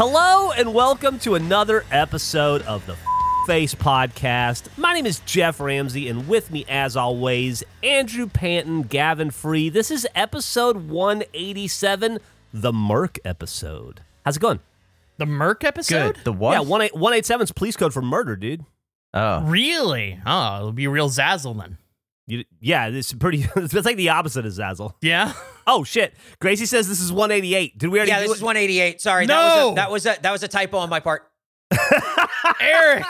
Hello and welcome to another episode of the Face Podcast. My name is Geoff Ramsey, and with me, as always, Andrew Panton, Gavin Free. This is episode 187, the Merc episode. How's it going? The Merc episode? Good. The what? Yeah, 187 is police code for murder, dude. Oh. Really? Oh, it'll be a real Zazzle then. You, yeah, it's pretty. It's like the opposite of Zazzle. Yeah. Oh shit! Gracie says this is 188. Did we already? Yeah, do this it? is 188. Sorry, No! that was a, that was a that was a typo on my part. Eric.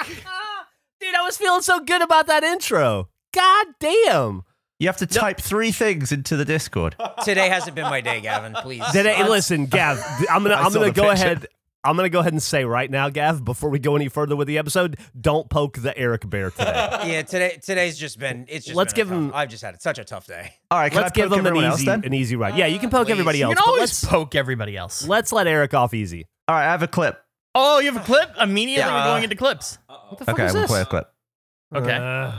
Dude, I was feeling so good about that intro. God damn. You have to type three things into the Discord. Today hasn't been my day, Gavin. Please. Did I, listen, Gav? I'm gonna I I'm gonna go picture. ahead. I'm gonna go ahead and say right now, Gav, before we go any further with the episode, don't poke the Eric Bear today. Yeah, today today's just been it's just. Let's been a give tough- him- I've just had such a tough day. All right, can let's I give poke him an everyone else easy an easy ride. Yeah, you can poke please. everybody You else. can always let's poke everybody else. let's let Eric off easy. All right, I have a clip. Oh, you have a clip? Immediately Yeah. we're going into clips. What the fuck Okay, is I'm this? gonna play a clip. Okay. Uh,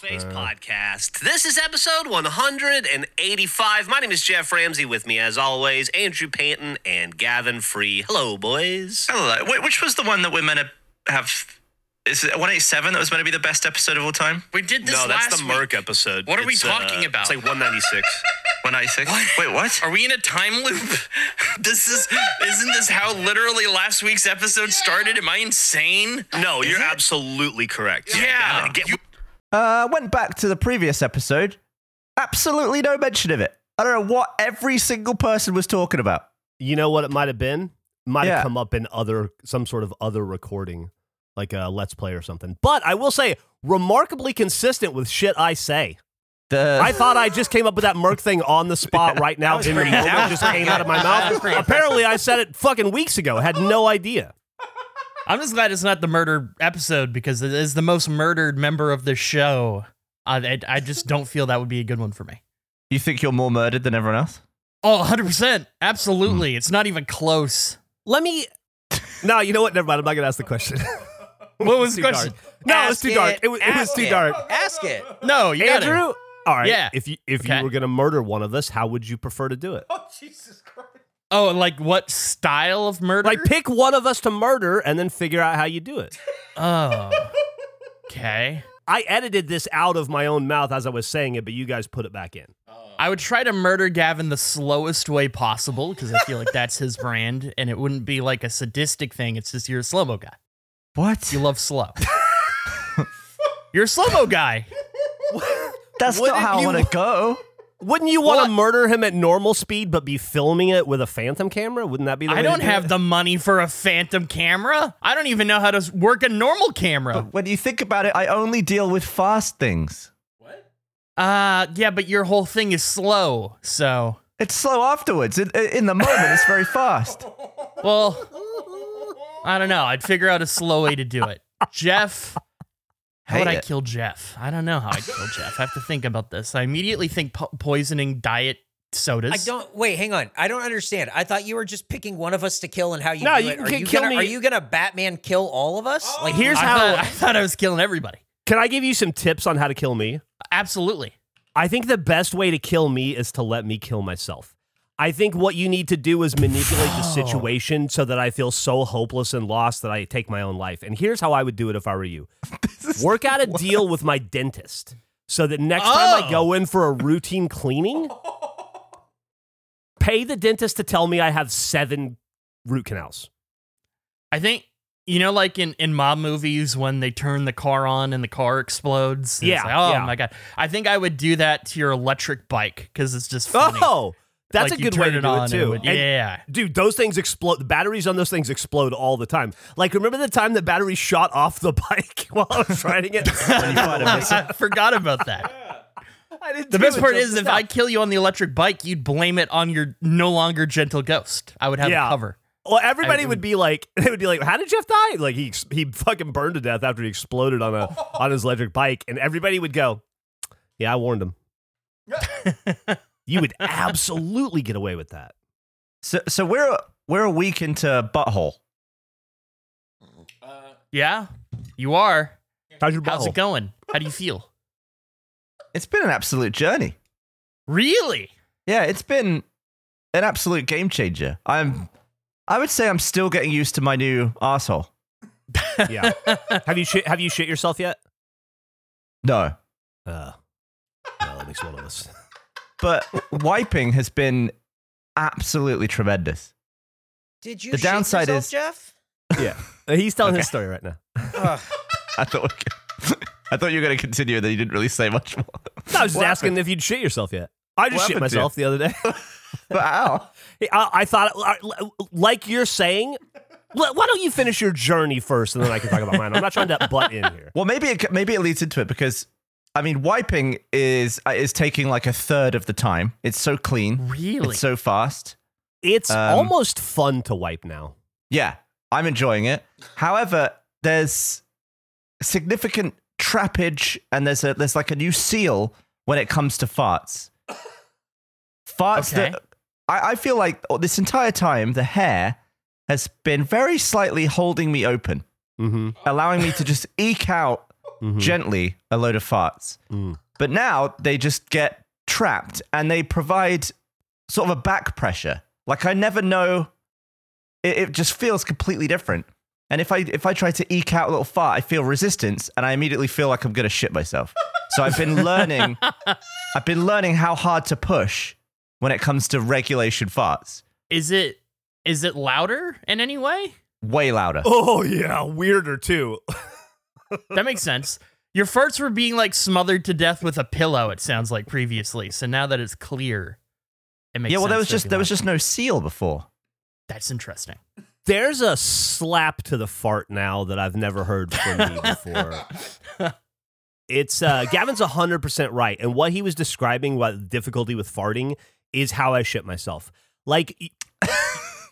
Face Podcast. This is episode 185. My name is Geoff Ramsey. With me, as always, Andrew Panton and Gavin Free. Hello, boys. Hello. Wait, which was the one that we're meant to have? Is it 187 that was meant to be the best episode of all time? We did this no, last that's the week. Merc episode. What are we talking uh, about? It's like 196. 196? Wait, what? Are we in a time loop? this is isn't this how literally last week's episode started? Am I insane? no, you're it? absolutely correct. Yeah. Get- You- Uh, went back to the previous episode. Absolutely no mention of it. I don't know what every single person was talking about. You know what it might have been? Might have Yeah. come up in other some sort of other recording, like a let's play or something. But I will say, remarkably consistent with shit I say. The, I thought I just came up with that Merc thing on the spot right now in the pretty- moment. that It was just came out of my good. That was mouth. Apparently, I said it fucking weeks ago. Had no idea. I'm just glad it's not the murder episode because it is the most murdered member of the show. I, I, I just don't feel that would be a good one for me. you think you're more murdered than everyone else? Oh, 100%. Absolutely. Hmm. It's not even close. Let me. No, you know what? Never mind. I'm not gonna ask the question. What was Too the question? dark. No, it's Ask too dark. It, was- it was too it. dark. Ask it. No, you got Andrew, all right. Yeah. If you if Okay. you were gonna murder one of us, how would you prefer to do it? Oh, Oh, like what style of murder? Like pick one of us to murder and then figure out how you do it. oh. Okay. I edited this out of my own mouth as I was saying it, but you guys put it back in. I would try to murder Gavin the slowest way possible because I feel like that's his brand, and it wouldn't be like a sadistic thing. It's just you're a slow mo guy. What? You love slow. you're a slow mo guy. That's not Wouldn't how I you- want to go. Wouldn't you want Well, to murder him at normal speed but be filming it with a phantom camera? Wouldn't that be the I way to don't do have it? the money for a phantom camera. I don't even know how to work a normal camera. When you think about it, I only deal with fast things. What? Uh, yeah, but your whole thing is slow. So, It's slow afterwards. In, in the moment, it's very fast. well, I don't know. I'd figure out a slow way to do it. Geoff. How would Hate I it. kill Geoff? I don't know how I'd kill Geoff. I have to think about this. I immediately think po- poisoning diet sodas. I don't wait. Hang on. I don't understand. I thought you were just picking one of us to kill and how you No, do you it. can Are you kill gonna me- Are you gonna Batman kill all of us? Like oh, Here's I how- thought, I thought I was killing everybody. Can I give you some tips on how to kill me? Absolutely. I think the best way to kill me is to let me kill myself. I think what you need to do is manipulate the situation so that I feel so hopeless and lost that I take my own life. And here's how I would do it if I were you work out a deal with my dentist so that next time I Oh. go in for a routine cleaning, pay the dentist to tell me I have seven root canals. I think you know, like in, in mob movies when they turn the car on and the car explodes. Yeah, like, oh yeah. my god. I think I would do that to your electric bike because it's just funny. Oh, that's Like, a good way to it do on it and too. would- And- yeah. Dude, those things explode. The batteries on those things explode all the time. Like, remember the time the battery shot off the bike while I was riding it? When you find a missile. I forgot about that. I didn't The best part just is if. I kill you on the electric bike, you'd blame it on your no longer gentle ghost. I would have Yeah. a cover. Well, everybody I- would be like, they would be like, "How did Geoff die?" Like he he fucking burned to death after he exploded on a on his electric bike, and everybody would go, "Yeah, I warned him." You would absolutely get away with that. So, so we're we're a week into butthole. Yeah, you are. How's your How's it going? How do you feel? It's been an absolute journey. Really? Yeah, it's been an absolute game changer. I'm I would say I'm still getting used to my new asshole. Yeah. have you shit, have you shit yourself yet? No, Uh, well, at least one of us. But wiping has been absolutely tremendous. Did you The downside yourself, is- Geoff? Yeah. Uh, He's telling his story right now. I thought I thought you were going to continue, and then you didn't really say much more. No, I was just What asking happened? if you'd shit yourself yet. I just What shit happened to you? myself the other day. wow. I, I thought, uh, like you're saying, why don't you finish your journey first, and then I can talk about mine. I'm not trying to butt in here. Well, maybe it, maybe it leads into it because I mean, wiping is uh, is taking like a third of the time. It's so clean. Really? It's so fast. It's Um, almost fun to wipe now. Yeah, I'm enjoying it. However, there's significant trappage, and there's a there's like a new seal when it comes to farts. Farts Okay. that I, I feel like this entire time the hair has been very slightly holding me open, Mm-hmm. allowing me to just eke out gently a load of farts. Mm. But now they just get trapped and they provide sort of a back pressure. Like I never know. It, it just feels completely different. And if I if I try to eke out a little fart, I feel resistance and I immediately feel like I'm gonna shit myself. So I've been learning I've been learning how hard to push when it comes to regulation farts. Is it is it louder in any way? Way louder. Oh yeah, weirder too. That makes sense. Your farts were being like smothered to death with a pillow. It sounds like previously. So now that it's clear, it makes yeah, well there was just that there you was just no seal before. that's interesting. There's a slap to the fart now that I've never heard from me before. It's uh, Gavin's hundred percent right, and what he was describing what difficulty with farting is how I shit myself. Like y-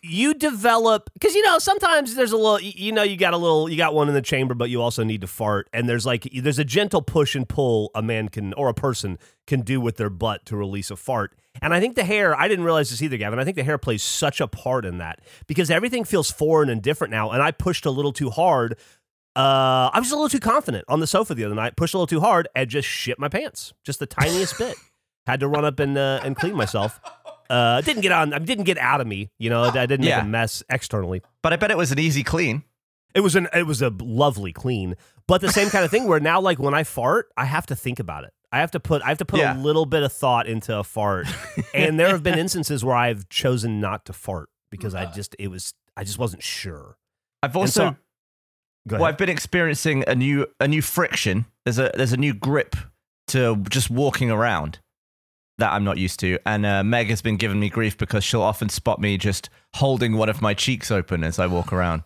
you develop because you know sometimes there's a little you know you got a little you got one in the chamber, but you also need to fart, and there's like there's a gentle push and pull a man can or a person can do with their butt to release a fart. And I think the hair, I didn't realize this either, Gavin. I think the hair plays such a part in that because everything feels foreign and different now. And I pushed a little too hard. Uh, I was a little too confident on the sofa the other night, pushed a little too hard, and just shit my pants. Just the tiniest bit. Had to run up and uh, and clean myself. Uh, didn't get on. I didn't get out of me. You know, I didn't make Yeah. a mess externally. But I bet it was an easy clean. It was an it was a lovely clean, but the same kind of thing where now like when I fart, I have to think about it. I have to put I have to put Yeah. a little bit of thought into a fart. and there have been instances where I've chosen not to fart because I just it was I just wasn't sure. I've also so- Well. I've been experiencing a new a new friction. There's a there's a new grip to just walking around that I'm not used to. And uh, Meg has been giving me grief because she'll often spot me just holding one of my cheeks open as I walk around.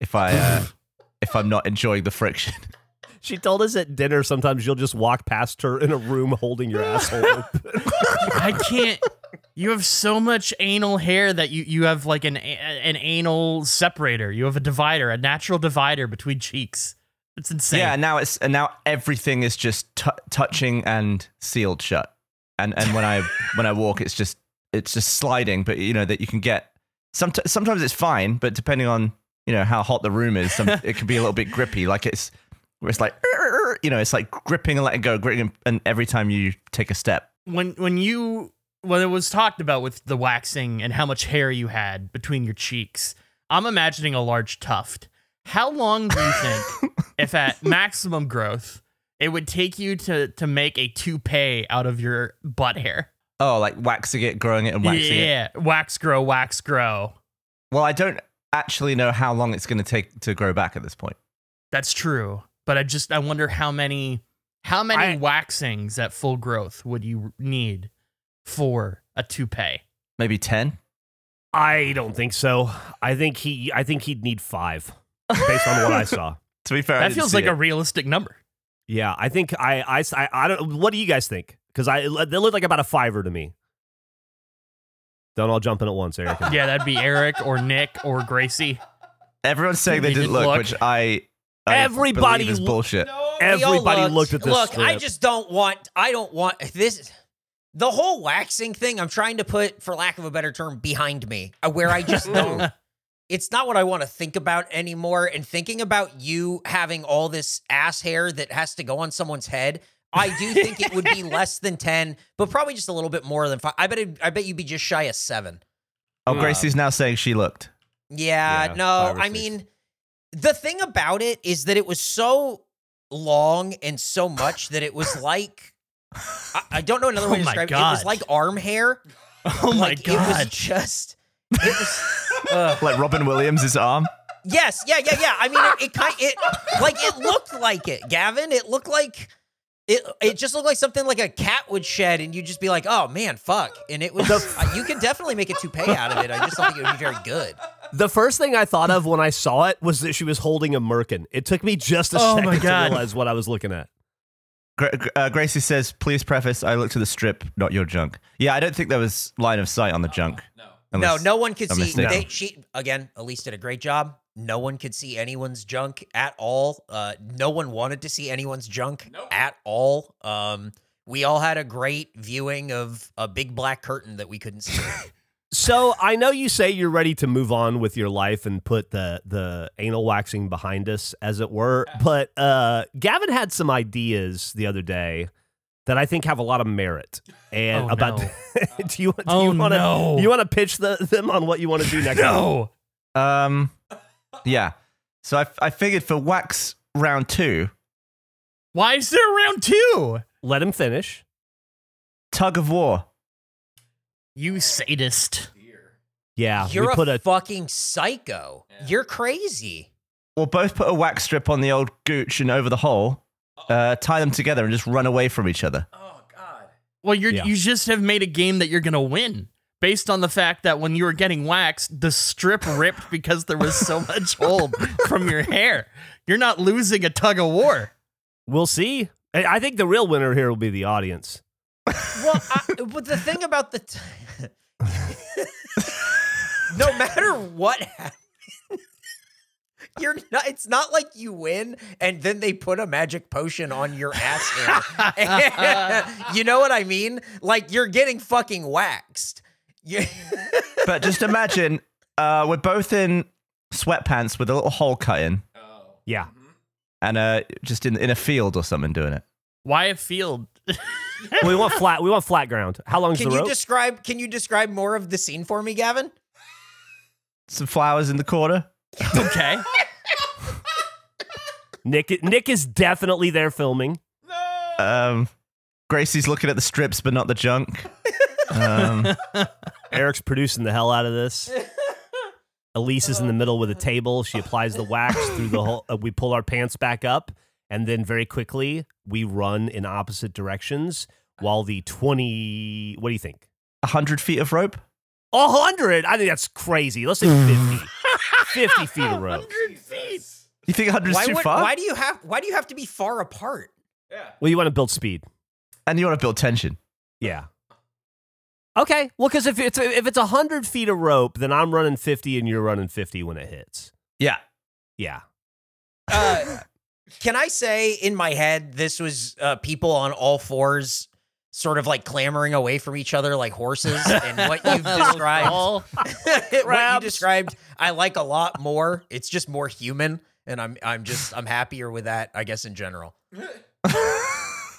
if I uh, if I'm not enjoying the friction. She told us at dinner sometimes you'll just walk past her in a room holding your asshole open. I can't. You have so much anal hair that you, you have like an an anal separator. You have a divider, a natural divider between cheeks. It's insane. Yeah, and now it's and now everything is just t- touching and sealed shut. And and when I when I walk, it's just it's just sliding. But you know that you can get. Sometimes sometimes it's fine, but depending on you know how hot the room is, some, it can be a little bit grippy. Like it's where it's like you know it's like gripping and letting go, gripping, and every time you take a step. when when you when it was talked about with the waxing and how much hair you had between your cheeks, I'm imagining a large tuft. How long do you think, if at maximum growth, it would take you to to make a toupee out of your butt hair? Oh, like waxing it, growing it, and waxing it. yeah, wax grow, wax grow. Well, I don't actually know how long it's going to take to grow back at this point. That's true, but I just I wonder how many how many I- waxings at full growth would you need for a toupee? Maybe ten. I don't think so. I think he I think he'd need five based on what I saw. To be fair, I That didn't feels see like it. a realistic number. Yeah, I think I I I, I don't. What do you guys think? Because I they look like about a fiver to me. Don't all jump in at once, Eric. Yeah, that'd be Eric or Nick or Gracie. Everyone's saying they They didn't didn't look, look. which I, I Everybody is bullshit. No, Everybody looked at this Look, I just don't want. I don't want this. The whole waxing thing. I'm trying to put, for lack of a better term, behind me, uh, where I just don't. It's not what I want to think about anymore. And thinking about you having all this ass hair that has to go on someone's head, I do think it would be less than ten, but probably just a little bit more than five. I bet. It, I bet you'd be just shy of seven. Oh, Uh, Gracie's now saying she looked. Yeah, Yeah, no, I mean, the thing about it is that it was so long and so much that it was like I, I don't know another way Oh to my describe it. It was like arm hair. Oh my like, It was just. It was. ugh. Like Robin Williams' arm. Yes, yeah, yeah, yeah. I mean, it, it kind, it like it looked like it, Gavin. It looked like it. It just looked like something like a cat would shed, and you'd just be like, "Oh man, fuck!" And it was. uh, you can definitely make a toupee out of it. I just don't think it would be very good. The first thing I thought of when I saw it was that she was holding a merkin. It took me just a Oh second my to realize what I was looking at. Gra- Gra- uh, Gracie says, "Please preface. I looked at the strip, not your junk." Yeah, I don't think there was line of sight on the junk. No. No, no one could see. They, she again. Elise did a great job. No one could see anyone's junk at all. Uh, no one wanted to see anyone's junk Nope. at all. Um, we all had a great viewing of a big black curtain that we couldn't see. So I know you say you're ready to move on with your life and put the the anal waxing behind us, as it were. But uh, Gavin had some ideas the other day that I think have a lot of merit. And Oh, about no. do you do Oh, you want to no. you want to pitch the, them on what you want to do next? No. Um, yeah. So I, I figured for wax round two, Why is there round two? Let him finish. tug of war. You sadist. Yeah, You're we a put a fucking psycho. You're crazy. We'll both put a wax strip on the old gooch and over the hole, uh, tie them together, and just run away from each other. Oh God. Well, you're Yeah. you just have made a game that you're gonna win based on the fact that when you were getting waxed, the strip ripped because there was so much hold from your hair. You're not losing a tug of war. We'll see. I I think the real winner here will be the audience. Well, I, but the thing about the t- no matter what happens, you're not. It's not like you win and then they put a magic potion on your ass hair. you know what I mean? Like you're getting fucking waxed. You- But just imagine uh, we're both in sweatpants with a little hole cut in, Yeah. and uh, just in in a field or something doing it. Why a field? we want flat. We want flat ground. How long's can the you rope? describe? Can you describe more of the scene for me, Gavin? Some flowers in the corner. Okay. Nick Nick is definitely there filming. Um, Gracie's looking at the strips, but not the junk. Um, Eric's producing the hell out of this. Elise is in the middle with a table. She applies the wax through the whole. Uh, we pull our pants back up, and then very quickly we run in opposite directions. While the twenty, what do you think? a hundred feet of rope. A hundred? I think that's crazy. Let's say fifty. Fifty feet of rope. 100 feet. You think 100 is Why too would? far? Why do you have? Why do you have to be far apart? Yeah. Well, you want to build speed. and you want to build tension. Yeah. Okay. Well, because if it's if it's a hundred feet of rope, then I'm running fifty and you're running fifty when it hits. Yeah. Yeah. Uh, can I say in my head this was uh, people on all fours, sort of like clamoring away from each other like horses, and what you've described, All- what you described, I like a lot more. It's just more human, and I'm I'm just I'm happier with that. I guess in general.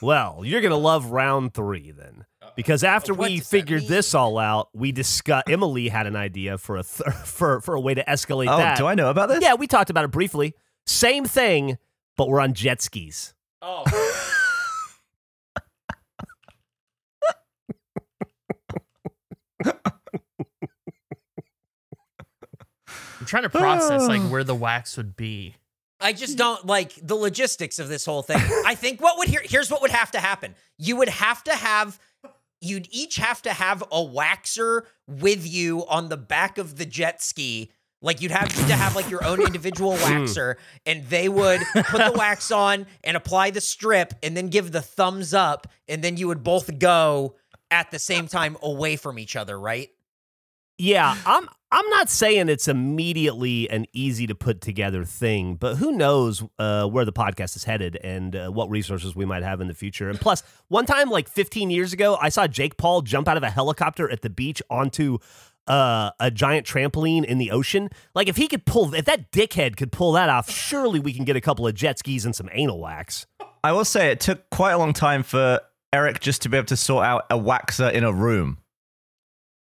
Well, you're gonna love round three then, because after What we figured this all out, we discussed. Emily had an idea for a th- for for a way to escalate Oh, that. do I know about this? Yeah, we talked about it briefly. Same thing, but we're on jet skis. Oh. I'm trying to process like where the wax would be. I just don't like the logistics of this whole thing. I think what would here here's what would have to happen. You would have to have you'd each have to have a waxer with you on the back of the jet ski. Like you'd have to have like your own individual hmm. waxer and they would put the wax on and apply the strip and then give the thumbs up and then you would both go at the same time away from each other, right? Yeah, I'm I'm not saying it's immediately an easy to put together thing, but who knows uh, where the podcast is headed and uh, what resources we might have in the future. And plus, one time like 15 years ago, I saw Jake Paul jump out of a helicopter at the beach onto uh, a giant trampoline in the ocean. Like if he could pull, if that dickhead could pull that off, surely we can get a couple of jet skis and some anal wax. I will say it took quite a long time for Eric just to be able to sort out a waxer in a room.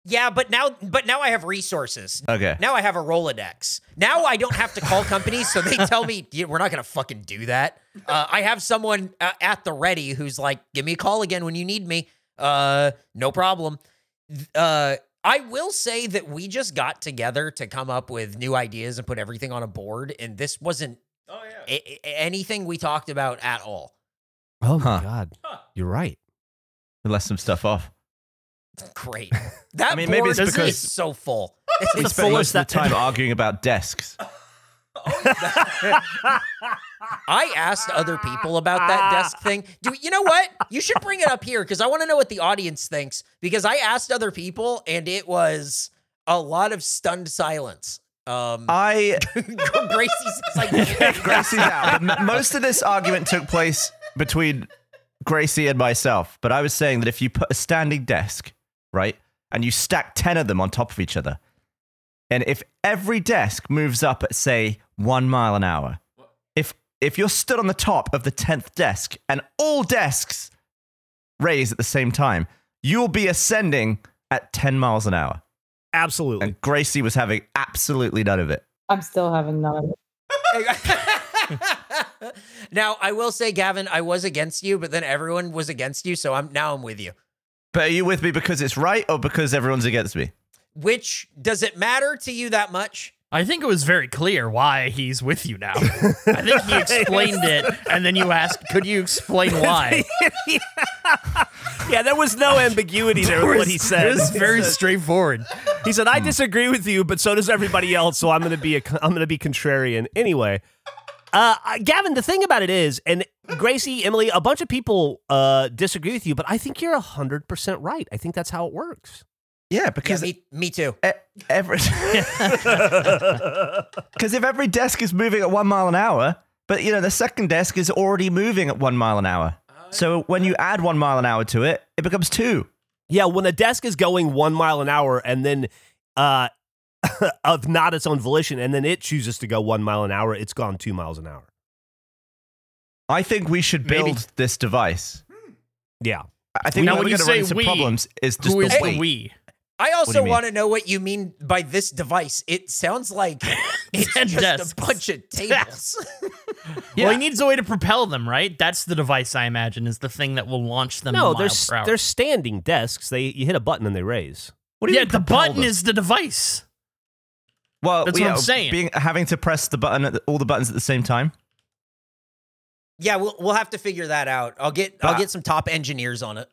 Yeah, but now, but now I have resources. Okay. Now I have a Rolodex. Now I don't have to call companies, so they tell me "Yeah, we're not going to fucking do that. Uh, I have someone uh, at the ready who's like, "Give me a call again when you need me." Uh, no problem. Uh, I will say that we just got together to come up with new ideas and put everything on a board, and this wasn't Oh yeah. a- a- anything we talked about at all. Oh my Huh. god, you're right. We left some stuff off. Great. That I mean, maybe board it's is so full. We the spent most fullest of the that- time arguing about desks. I asked other people about that desk thing. Do you know what? You should bring it up here because I want to know what the audience thinks. Because I asked other people and it was a lot of stunned silence. Um, I Gracie's like, Gracie's out. But m- most of this argument took place between Gracie and myself. But I was saying that if you put a standing desk, right, and you stack 10 of them on top of each other, and if every desk moves up at, say, one mile an hour, if if you're stood on the top of the 10th desk and all desks raise at the same time, you'll be ascending at 10 miles an hour. Absolutely. And Gracie was having absolutely none of it. I'm still having none of it. now I will say, Gavin, I was against you, but then everyone was against you, so I'm now I'm with you. But are you with me because it's right or because everyone's against me? Which does it matter to you that much? I think it was very clear why he's with you now. I think he explained it, and then you asked, "Could you explain why?" yeah, there was no ambiguity there with what he said. It was very straightforward. He said, "I hmm. disagree with you, but so does everybody else. So I'm going to be a I'm going to be contrarian anyway." Uh, Gavin, the thing about it is, and Gracie, Emily, a bunch of people uh, disagree with you, but I think you're hundred percent right. I think that's how it works. Yeah, Yeah, because me, me too. e- every because if every desk is moving at one mile an hour, but you know the second desk is already moving at one mile an hour. So when you add one mile an hour to it, it becomes two. Yeah, when a desk is going one mile an hour and then uh, of not its own volition, and then it chooses to go one mile an hour, it's gone two miles an hour. I think we should build Maybe. this device. Hmm. Yeah. I think Now, now we're going to run say into we, problems is just Who is the the we? I also want to know what you mean by this device. It sounds like it's just desks. a bunch of tables. Well, he needs a way to propel them, right? That's the device I imagine is the thing that will launch them. No, miles there's they're standing desks. They you hit a button and they raise. What do you yeah, mean the button them? is the device. Well, That's yeah, what I'm saying. Being having to press the button at the, all the buttons at the same time. yeah, we'll we'll have to figure that out. I'll get I'll get some top engineers on it.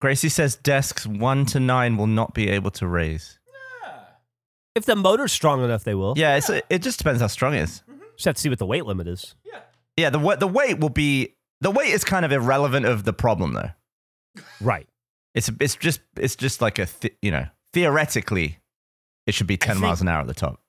Gracie says desks one to nine will not be able to raise. Yeah. If the motor's strong enough, they will. Yeah, it's, it just depends how strong it is. Mm-hmm. Just have to see what the weight limit is. Yeah, Yeah, the wa- the weight will be the weight is kind of irrelevant of the problem though. Right. It's it's just it's just like a th- you know theoretically it should be ten think- miles an hour at the top.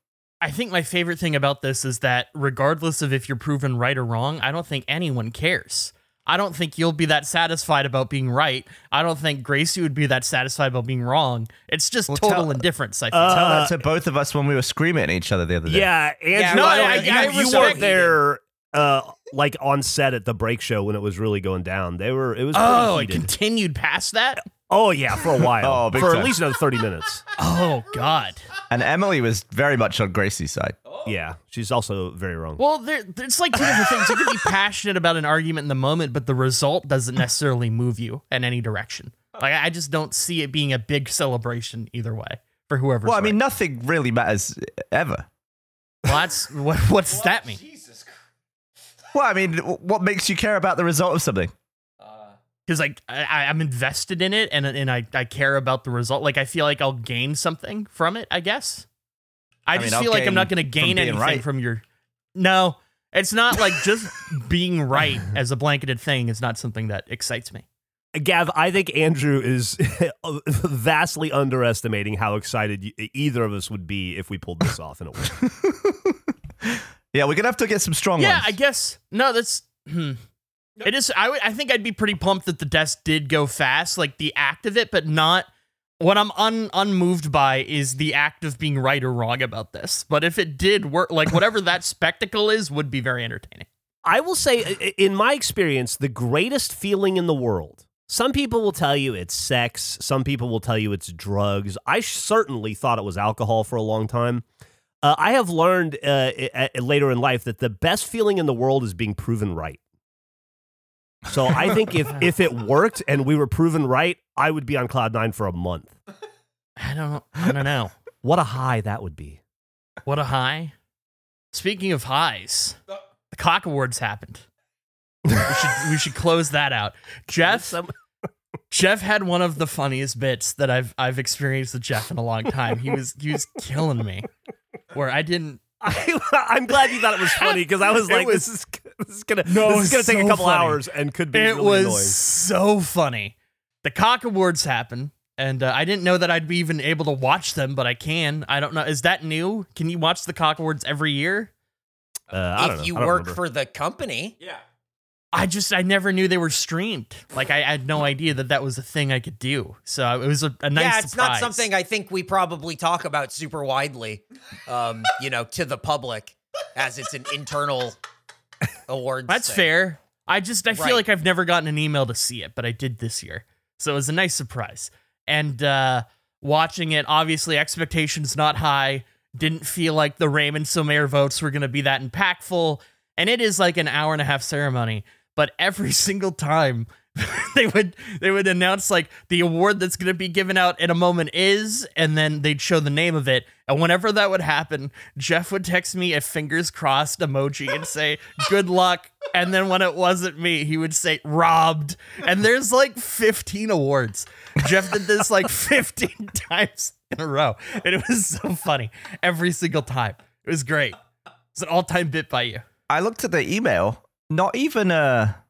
I think my favorite thing about this is that regardless of if you're proven right or wrong, I don't think anyone cares. I don't think you'll be that satisfied about being right. I don't think Gracie would be that satisfied about being wrong. It's just Well, total tell- indifference, I think. Uh, Tell that to both of us when we were screaming at each other the other day. Yeah, Andrew. no, I don't I- think I you, you weren't there, uh, like on set at the break show when it was really going down. They were. It was. oh, it continued past that? Oh yeah, for a while. Oh, big for time. at least another thirty minutes. Oh, God. And Emily was very much on Gracie's side. Oh. Yeah, she's also very wrong. Well, there, it's like two different things. You can be passionate about an argument in the moment, but the result doesn't necessarily move you in any direction. Like, I just don't see it being a big celebration either way for whoever. Well, I mean, right. nothing really matters ever. well, that's what, what's that mean? Well, I mean, what makes you care about the result of something? Because like I, I- I'm invested in it and and I, I care about the result. Like I feel like I'll gain something from it. I guess. I, I just mean, I'll feel like I'm not going to gain being anything right. from your. No, it's not like just being right as a blanketed thing is not something that excites me. Gav, I think Andrew is vastly underestimating how excited either of us would be if we pulled this off in a way. Yeah, we're gonna have to get some strong Yeah, ones. I guess. No, that's. Hmm. It is. I would- I think I'd be pretty pumped that the desk did go fast, like the act of it, but not. What I'm un, unmoved by is the act of being right or wrong about this. But if it did work, like whatever that spectacle is, would be very entertaining. I will say, in my experience, the greatest feeling in the world, Some people will tell you it's sex. Some people will tell you it's drugs. I certainly thought it was alcohol for a long time. Uh, I have learned uh, later in life that the best feeling in the world is being proven right. So I think if if it worked and we were proven right, I would be on cloud nine for a month. I don't. I don't know. What a high that would be. What a high. Speaking of highs, the cock awards happened. we should we should close that out. Geoff Geoff had one of the funniest bits that I've I've experienced with Geoff in a long time. He was he was killing me. Where I didn't I, I'm glad you thought it was funny because I was like, was- this is this is gonna No, this is gonna was take a couple funny. hours and could be it really was annoying. so funny. The cock awards happen, and uh, I didn't know that I'd be even able to watch them, but I can. I don't know. Is that new? Can you watch the cock awards every year? Uh, I don't if know. you I don't work remember. for the company, Yeah. I just I never knew they were streamed. Like I, I had no idea that that was a thing I could do. So it was a, a nice. yeah, it's not something I think we probably talk about super widely, um, you know, to the public as it's an internal awards. That's thing. fair. I just I feel like I've never gotten an email to see it, but I did this year. So it was a nice surprise. And uh watching it, obviously expectations not high. Didn't feel like the Raymond Somer votes were gonna be that impactful. And it is like an hour and a half ceremony. But every single time they would they would announce like the award that's gonna be given out in a moment is, and then they'd show the name of it. And whenever that would happen, Geoff would text me a fingers crossed emoji and say, Good luck. And then when it wasn't me, he would say, Robbed. And there's like 15 awards. Geoff did this like 15 times in a row. And it was so funny every single time. It was great. It's an all time bit by you. I looked at the email. Not even a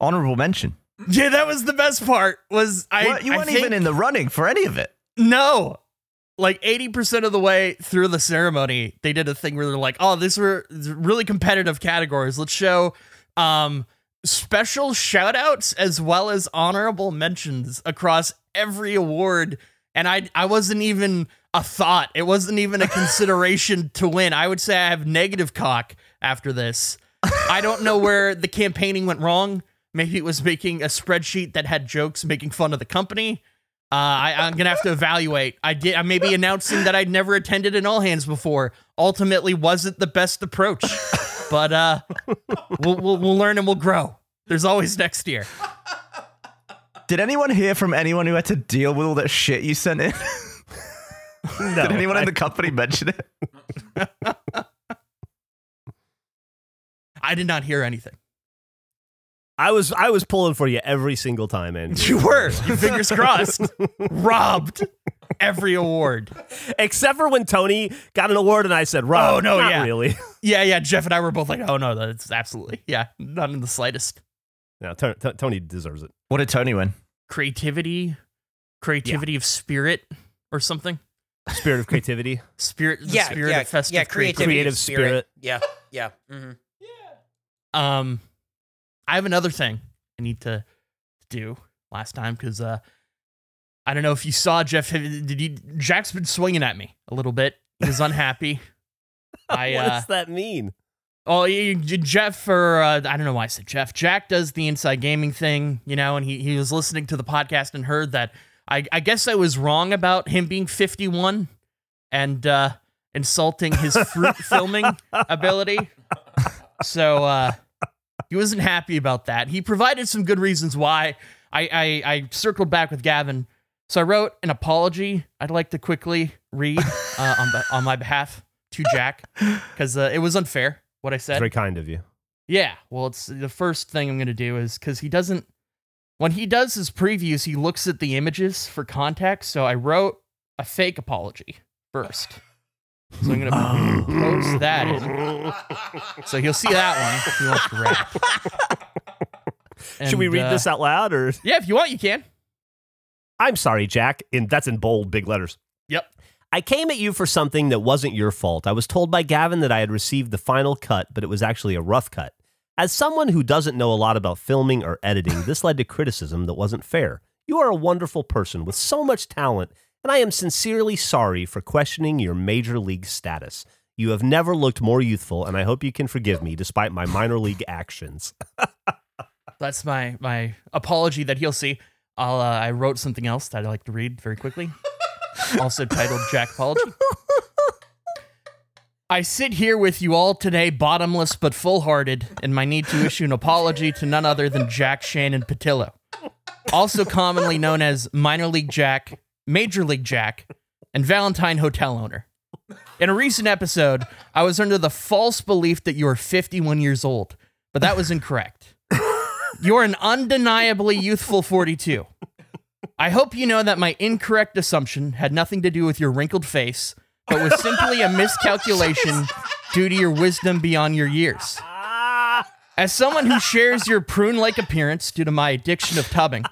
honorable mention. Yeah, that was the best part. Was I? What- you I weren't think- even in the running for any of it. No. Like 80% of the way through the ceremony, they did a thing where they're like, oh, these were really competitive categories. Let's show um, special shout outs as well as honorable mentions across every award. And I, I wasn't even a thought. It wasn't even a consideration to win. I would say I have negative cock after this. I don't know where the campaigning went wrong. Maybe it was making a spreadsheet that had jokes making fun of the company. Uh, I, I'm gonna have to evaluate. I did. I may be announcing that I'd never attended an all hands before. Ultimately, wasn't the best approach, but uh, we'll, we'll we'll learn and we'll grow. There's always next year. Did anyone hear from anyone who had to deal with all that shit you sent in? No, Did anyone I- in the company mention it? I did not hear anything. I was I was pulling for you every single time, Andrew. You were. You fingers crossed. Robbed every award. Except for when Tony got an award and I said, Rob, Oh, no, not yeah. really. Yeah, yeah. Geoff and I were both like, "Oh no, that's absolutely yeah, not in the slightest." No, T- T- Tony deserves it. What did Tony win? Creativity, creativity of spirit, or something. Spirit of creativity. Spirit, the Yeah, spirit yeah, of festive yeah, creativity. creativity, Creative spirit. Yeah, yeah. mhm. Um, I have another thing I need to do last time because uh, I don't know if you saw Geoff. Did you? Jack's been swinging at me a little bit. He's unhappy. I what uh, does that mean? Oh, you- Geoff, or uh, I don't know why I said Geoff. Jack does the inside gaming thing, you know, and he, he was listening to the podcast and heard that I, I guess I was wrong about him being 51 and uh, insulting his fruit filming ability. So uh, he wasn't happy about that. He provided some good reasons why. I, I, I circled back with Gavin. So I wrote an apology I'd like to quickly read uh, on, on my behalf to Jack because uh, it was unfair what I said. very kind of you. Yeah, well, it's the first thing I'm going to do is because he doesn't, when he does his previews, he looks at the images for context. So I wrote a fake apology first. So I'm going to post that in. So you'll see that one if you want to rap. Should we read uh, this out loud or? Yeah, if you want, you can. I'm sorry, Jack. In that's in bold, big letters. Yep. I came at you for something that wasn't your fault. I was told by Gavin that I had received the final cut, but it was actually a rough cut. As someone who doesn't know a lot about filming or editing, this led to criticism that wasn't fair. You are a wonderful person with so much talent, and I am sincerely sorry for questioning your major league status. You have never looked more youthful, and I hope you can forgive me despite my minor league actions. that's my my apology that he'll see. I'll uh, I wrote something else that I'd like to read very quickly. also titled Jack Apology. I sit here with you all today, bottomless but full hearted, in my need to issue an apology to none other than Jack Shannon Pattillo, also commonly known as Minor League Jack, Major League Jack, and Valentine Hotel owner. In a recent episode, I was under the false belief that you were 51 years old, but that was incorrect. You're an undeniably youthful 42. I hope you know that my incorrect assumption had nothing to do with your wrinkled face, but was simply a miscalculation due to your wisdom beyond your years. As someone who shares your prune like appearance due to my addiction of tubbing,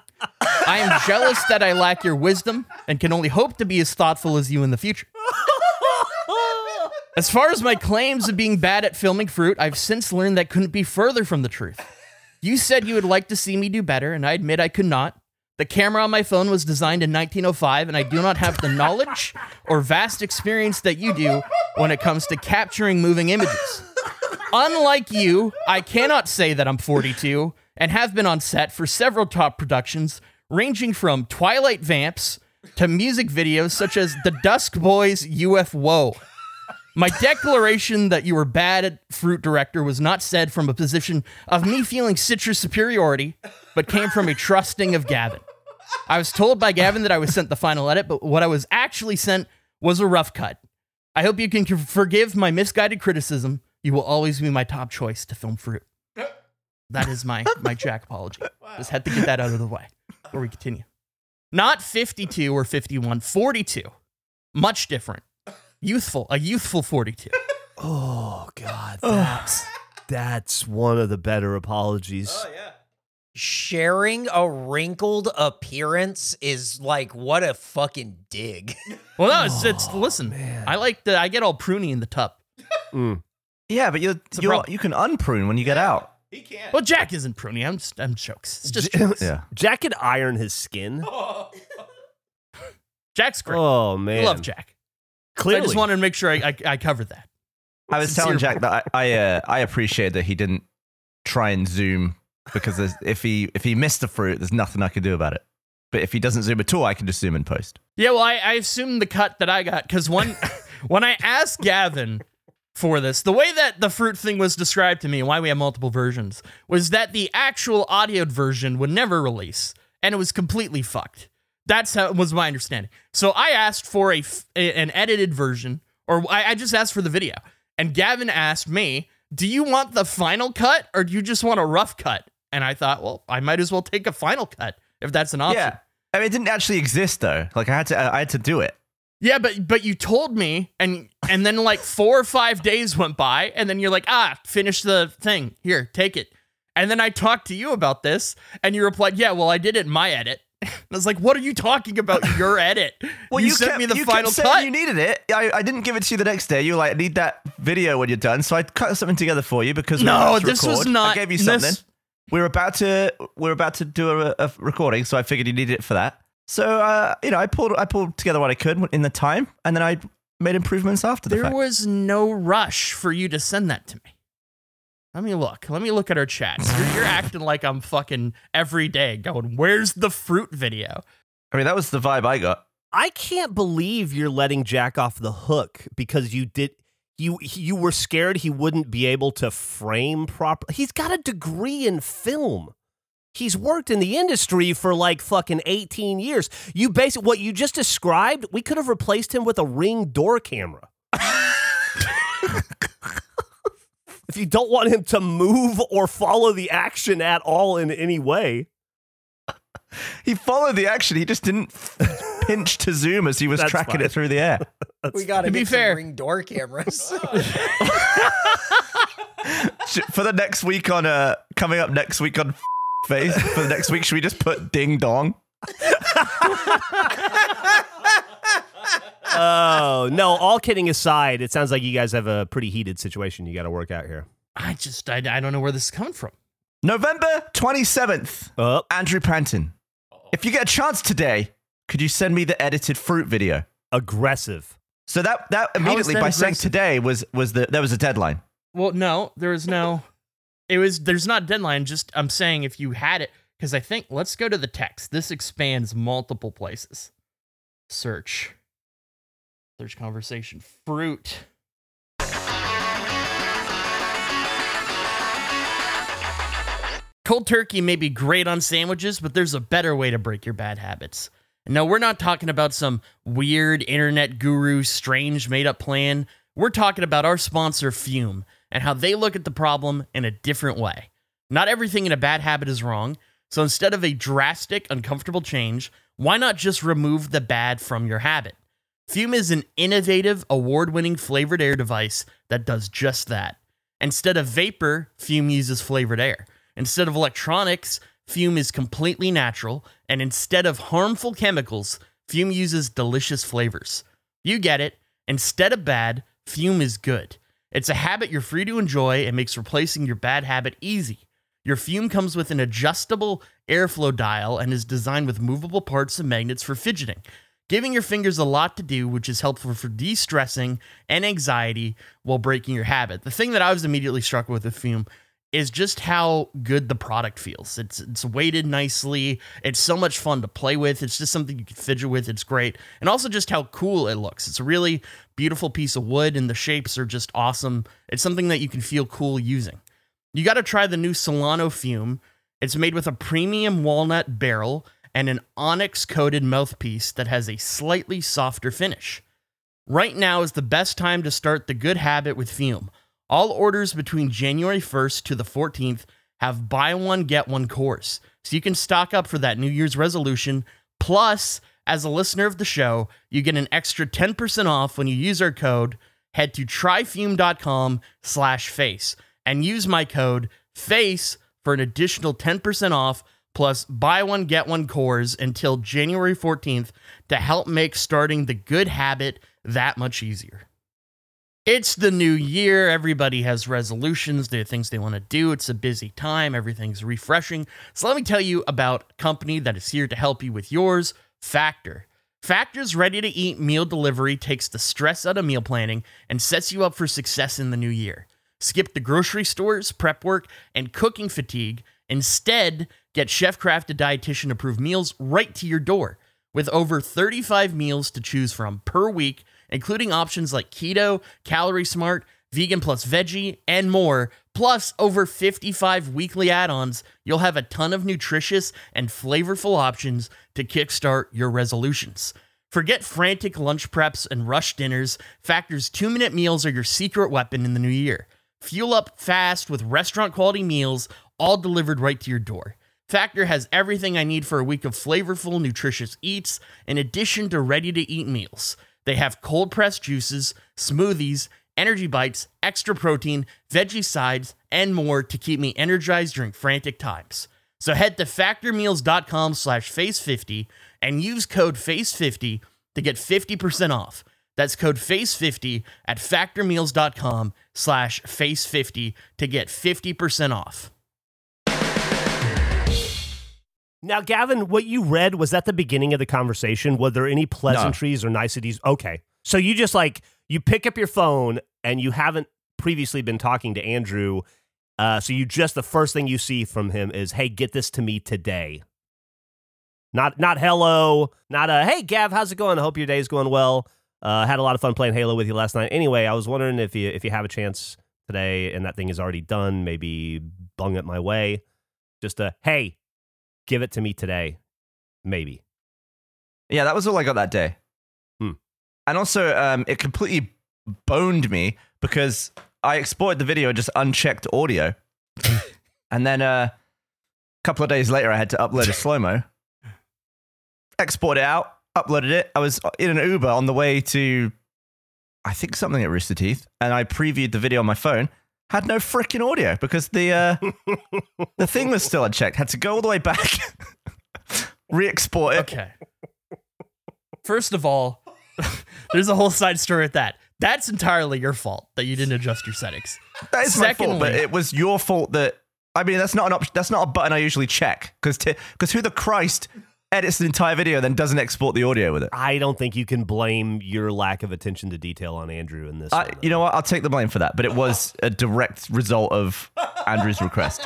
I am jealous that I lack your wisdom and can only hope to be as thoughtful as you in the future. As far as my claims of being bad at filming fruit, I've since learned that couldn't be further from the truth. You said you would like to see me do better, and I admit I could not. The camera on my phone was designed in 1905, and I do not have the knowledge or vast experience that you do when it comes to capturing moving images. Unlike you, I cannot say that I'm 42 and have been on set for several top productions, ranging from Twilight Vamps to music videos such as the Dusk Boys UFO. My declaration that you were bad at fruit director was not said from a position of me feeling citrus superiority, but came from a trusting of Gavin. I was told by Gavin that I was sent the final edit, but what I was actually sent was a rough cut. I hope you can forgive my misguided criticism. You will always be my top choice to film fruit. That is my my Jack apology. Just had to get that out of the way before we continue. Not 52 or 51, 42. Much different. Youthful, a youthful 42. Oh God, that's that's one of the better apologies. Oh yeah. Sharing a wrinkled appearance is like what a fucking dig. Well, no, it's, it's listen. Man. I like the I get all pruny in the tub. Mm. Yeah, but you're, a you're problem. you can unprune when you get out. Well, Jack isn't pruny. I'm just, I'm jokes. It's just jokes. Yeah. Jack could iron his skin. Jack's great. Oh man, I love Jack. So Clearly, I just wanted to make sure I, I, I covered that. I was Sincere telling Jack that I I, uh, I appreciate that he didn't try and zoom because if he if he missed the fruit, there's nothing I could do about it. But if he doesn't zoom at all, I can just zoom in post. Yeah, well, I, I assumed the cut that I got because one, when I asked Gavin for this, the way that the fruit thing was described to me and why we have multiple versions was that the actual audioed version would never release and it was completely fucked. That's how was my understanding. So I asked for a an edited version, or I, I just asked for the video, and Gavin asked me, "Do you want the final cut or do you just want a rough cut?" And I thought, well, I might as well take a final cut if that's an option. Yeah. I mean, it didn't actually exist though. Like I had to I had to do it. Yeah, but but you told me, and and then like four or five days went by, and then you're like, ah, finish the thing. Here, take it. And then I talked to you about this, and you replied, yeah, well, I did it in my edit. I was like, what are you talking about? Your edit? Well, you, you, sent kept, me the final cut. You needed it. I, I didn't give it to you the next day. You were like, I need that video when you're done. So I cut something together for you because we were No, this was not- I gave you this- something. we're about to we are about to do a, a recording, so I figured you needed it for that. So uh, you know, I pulled I pulled together what I could in the time, and then I made improvements after the there fact. was no rush for you to send that to me. Let me look. Let me look at our chats. You're, you're acting like I'm fucking every day going, where's the fruit video? I mean, that was the vibe I got. I can't believe you're letting Jack off the hook because you did you you were scared he wouldn't be able to frame proper. He's got a degree in film. He's worked in the industry for like fucking 18 years. You basically what you just described, we could have replaced him with a ring door camera. if you don't want him to move or follow the action at all in any way. He followed the action. He just didn't pinch to zoom as he was That's tracking fine. it through the air. we got To to be fair- ring door cameras. For the next week on uh coming up next week on face for the next week should we just put ding dong Oh, no, all kidding aside, it sounds like you guys have a pretty heated situation you got to work out here. I just, I, I don't know where this is coming from. november 27th Oh, andrew panton if you get a chance today could you send me the edited fruit video aggressive. so that that immediately that by saying today was was the there was a deadline Well, no, there is no. It was there's not deadline. Just I'm saying if you had it, because I think let's go to the text. This expands multiple places. Search. Search conversation. Fruit. Cold turkey may be great on sandwiches, but there's a better way to break your bad habits. No, we're not talking about some weird internet guru, strange made up plan. We're talking about our sponsor, Füm, and how they look at the problem in a different way. Not everything in a bad habit is wrong. So instead of a drastic, uncomfortable change, why not just remove the bad from your habit? Füm is an innovative, award winning flavored air device that does just that. Instead of vapor, Füm uses flavored air. Instead of electronics, Füm is completely natural. And instead of harmful chemicals, Füm uses delicious flavors. You get it. Instead of bad, Füm is good. It's a habit you're free to enjoy and makes replacing your bad habit easy. Your Füm comes with an adjustable airflow dial and is designed with movable parts and magnets for fidgeting, giving your fingers a lot to do, which is helpful for de stressing and anxiety while breaking your habit. The thing that I was immediately struck with with Füm is just how good the product feels. It's it's weighted nicely. It's so much fun to play with. It's just something you can fidget with. It's great. And also just how cool it looks. It's a really beautiful piece of wood and the shapes are just awesome. It's something that you can feel cool using. You got to try the new Solano Füm. It's made with a premium walnut barrel and an onyx coated mouthpiece that has a slightly softer finish. Right now is the best time to start the good habit with Füm. All orders between January 1st to the 14th have buy one, get one course. So you can stock up for that New Year's resolution. Plus, as a listener of the show, you get an extra 10% off when you use our code. Head to tryfum.com slash face and use my code FACE for an additional 10% off plus buy one, get one cores until January 14th to help make starting the good habit that much easier. It's the new year. Everybody has resolutions. There are things they want to do. It's a busy time. Everything's refreshing. So let me tell you about a company that is here to help you with yours, Factor. Factor's ready to eat meal delivery takes the stress out of meal planning and sets you up for success in the new year. Skip the grocery stores, prep work, and cooking fatigue. Instead, get chef crafted dietitian approved meals right to your door. With over 35 meals to choose from per week, including options like keto, calorie smart, vegan plus veggie, and more, plus over 55 weekly add ons, you'll have a ton of nutritious and flavorful options to kickstart your resolutions. Forget frantic lunch preps and rush dinners. Factor's two minute meals are your secret weapon in the new year. Fuel up fast with restaurant quality meals, all delivered right to your door. Factor has everything I need for a week of flavorful, nutritious eats, in addition to ready to eat meals. They have cold pressed juices, smoothies, energy bites, extra protein, veggie sides, and more to keep me energized during frantic times. So head to factormeals.com slash face50 and use code face50 to get 50% off. That's code FACE50 at factormeals.com slash FACE50 to get 50% off. Now, Gavin, what you read was that the beginning of the conversation. Were there any pleasantries or niceties? Okay. So you just like, you pick up your phone and you haven't previously been talking to Andrew. Uh, so you just, the first thing you see from him is, hey, get this to me today. Not, not hello, not a, hey, Gav, how's it going? I hope your day's going well. Uh, had a lot of fun playing Halo with you last night. Anyway, I was wondering if you if you have a chance today and that thing is already done, maybe bung it my way. Just a hey, give it to me today, maybe. Yeah, that was all I got that day. Hmm. And also, um, it completely boned me because I exported the video just unchecked audio, and then uh, a couple of days later, I had to upload a slow mo, export it out, uploaded it. I was in an Uber on the way to, I think something at Rooster Teeth, and I previewed the video on my phone. Had no freaking audio because the uh, the thing was still unchecked. Had to go all the way back, re-export it. Okay. First of all, there's a whole side story at that. That's entirely your fault that you didn't adjust your settings. That is my fault, but it was your fault that. I mean, that's not an option. That's not a button I usually check because because who the Christ edits an entire video and then doesn't export the audio with it. I don't think you can blame your lack of attention to detail on Andrew in this. I, one, you know what? I'll take the blame for that. But it was a direct result of Andrew's request.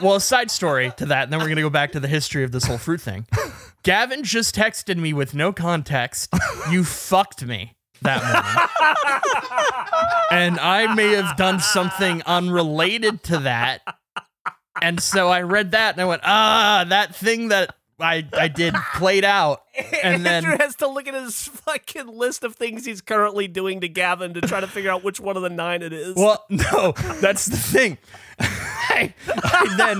Well, a side story to that, and then we're gonna go back to the history of this whole fruit thing. Gavin just texted me with no context. You fucked me that morning, and I may have done something unrelated to that. And so I read that, and I went, "Ah, that thing that I I did played out." And then Andrew has to look at his fucking list of things he's currently doing to Gavin to try to figure out which one of the nine it is. Well, no, that's the thing. I, I then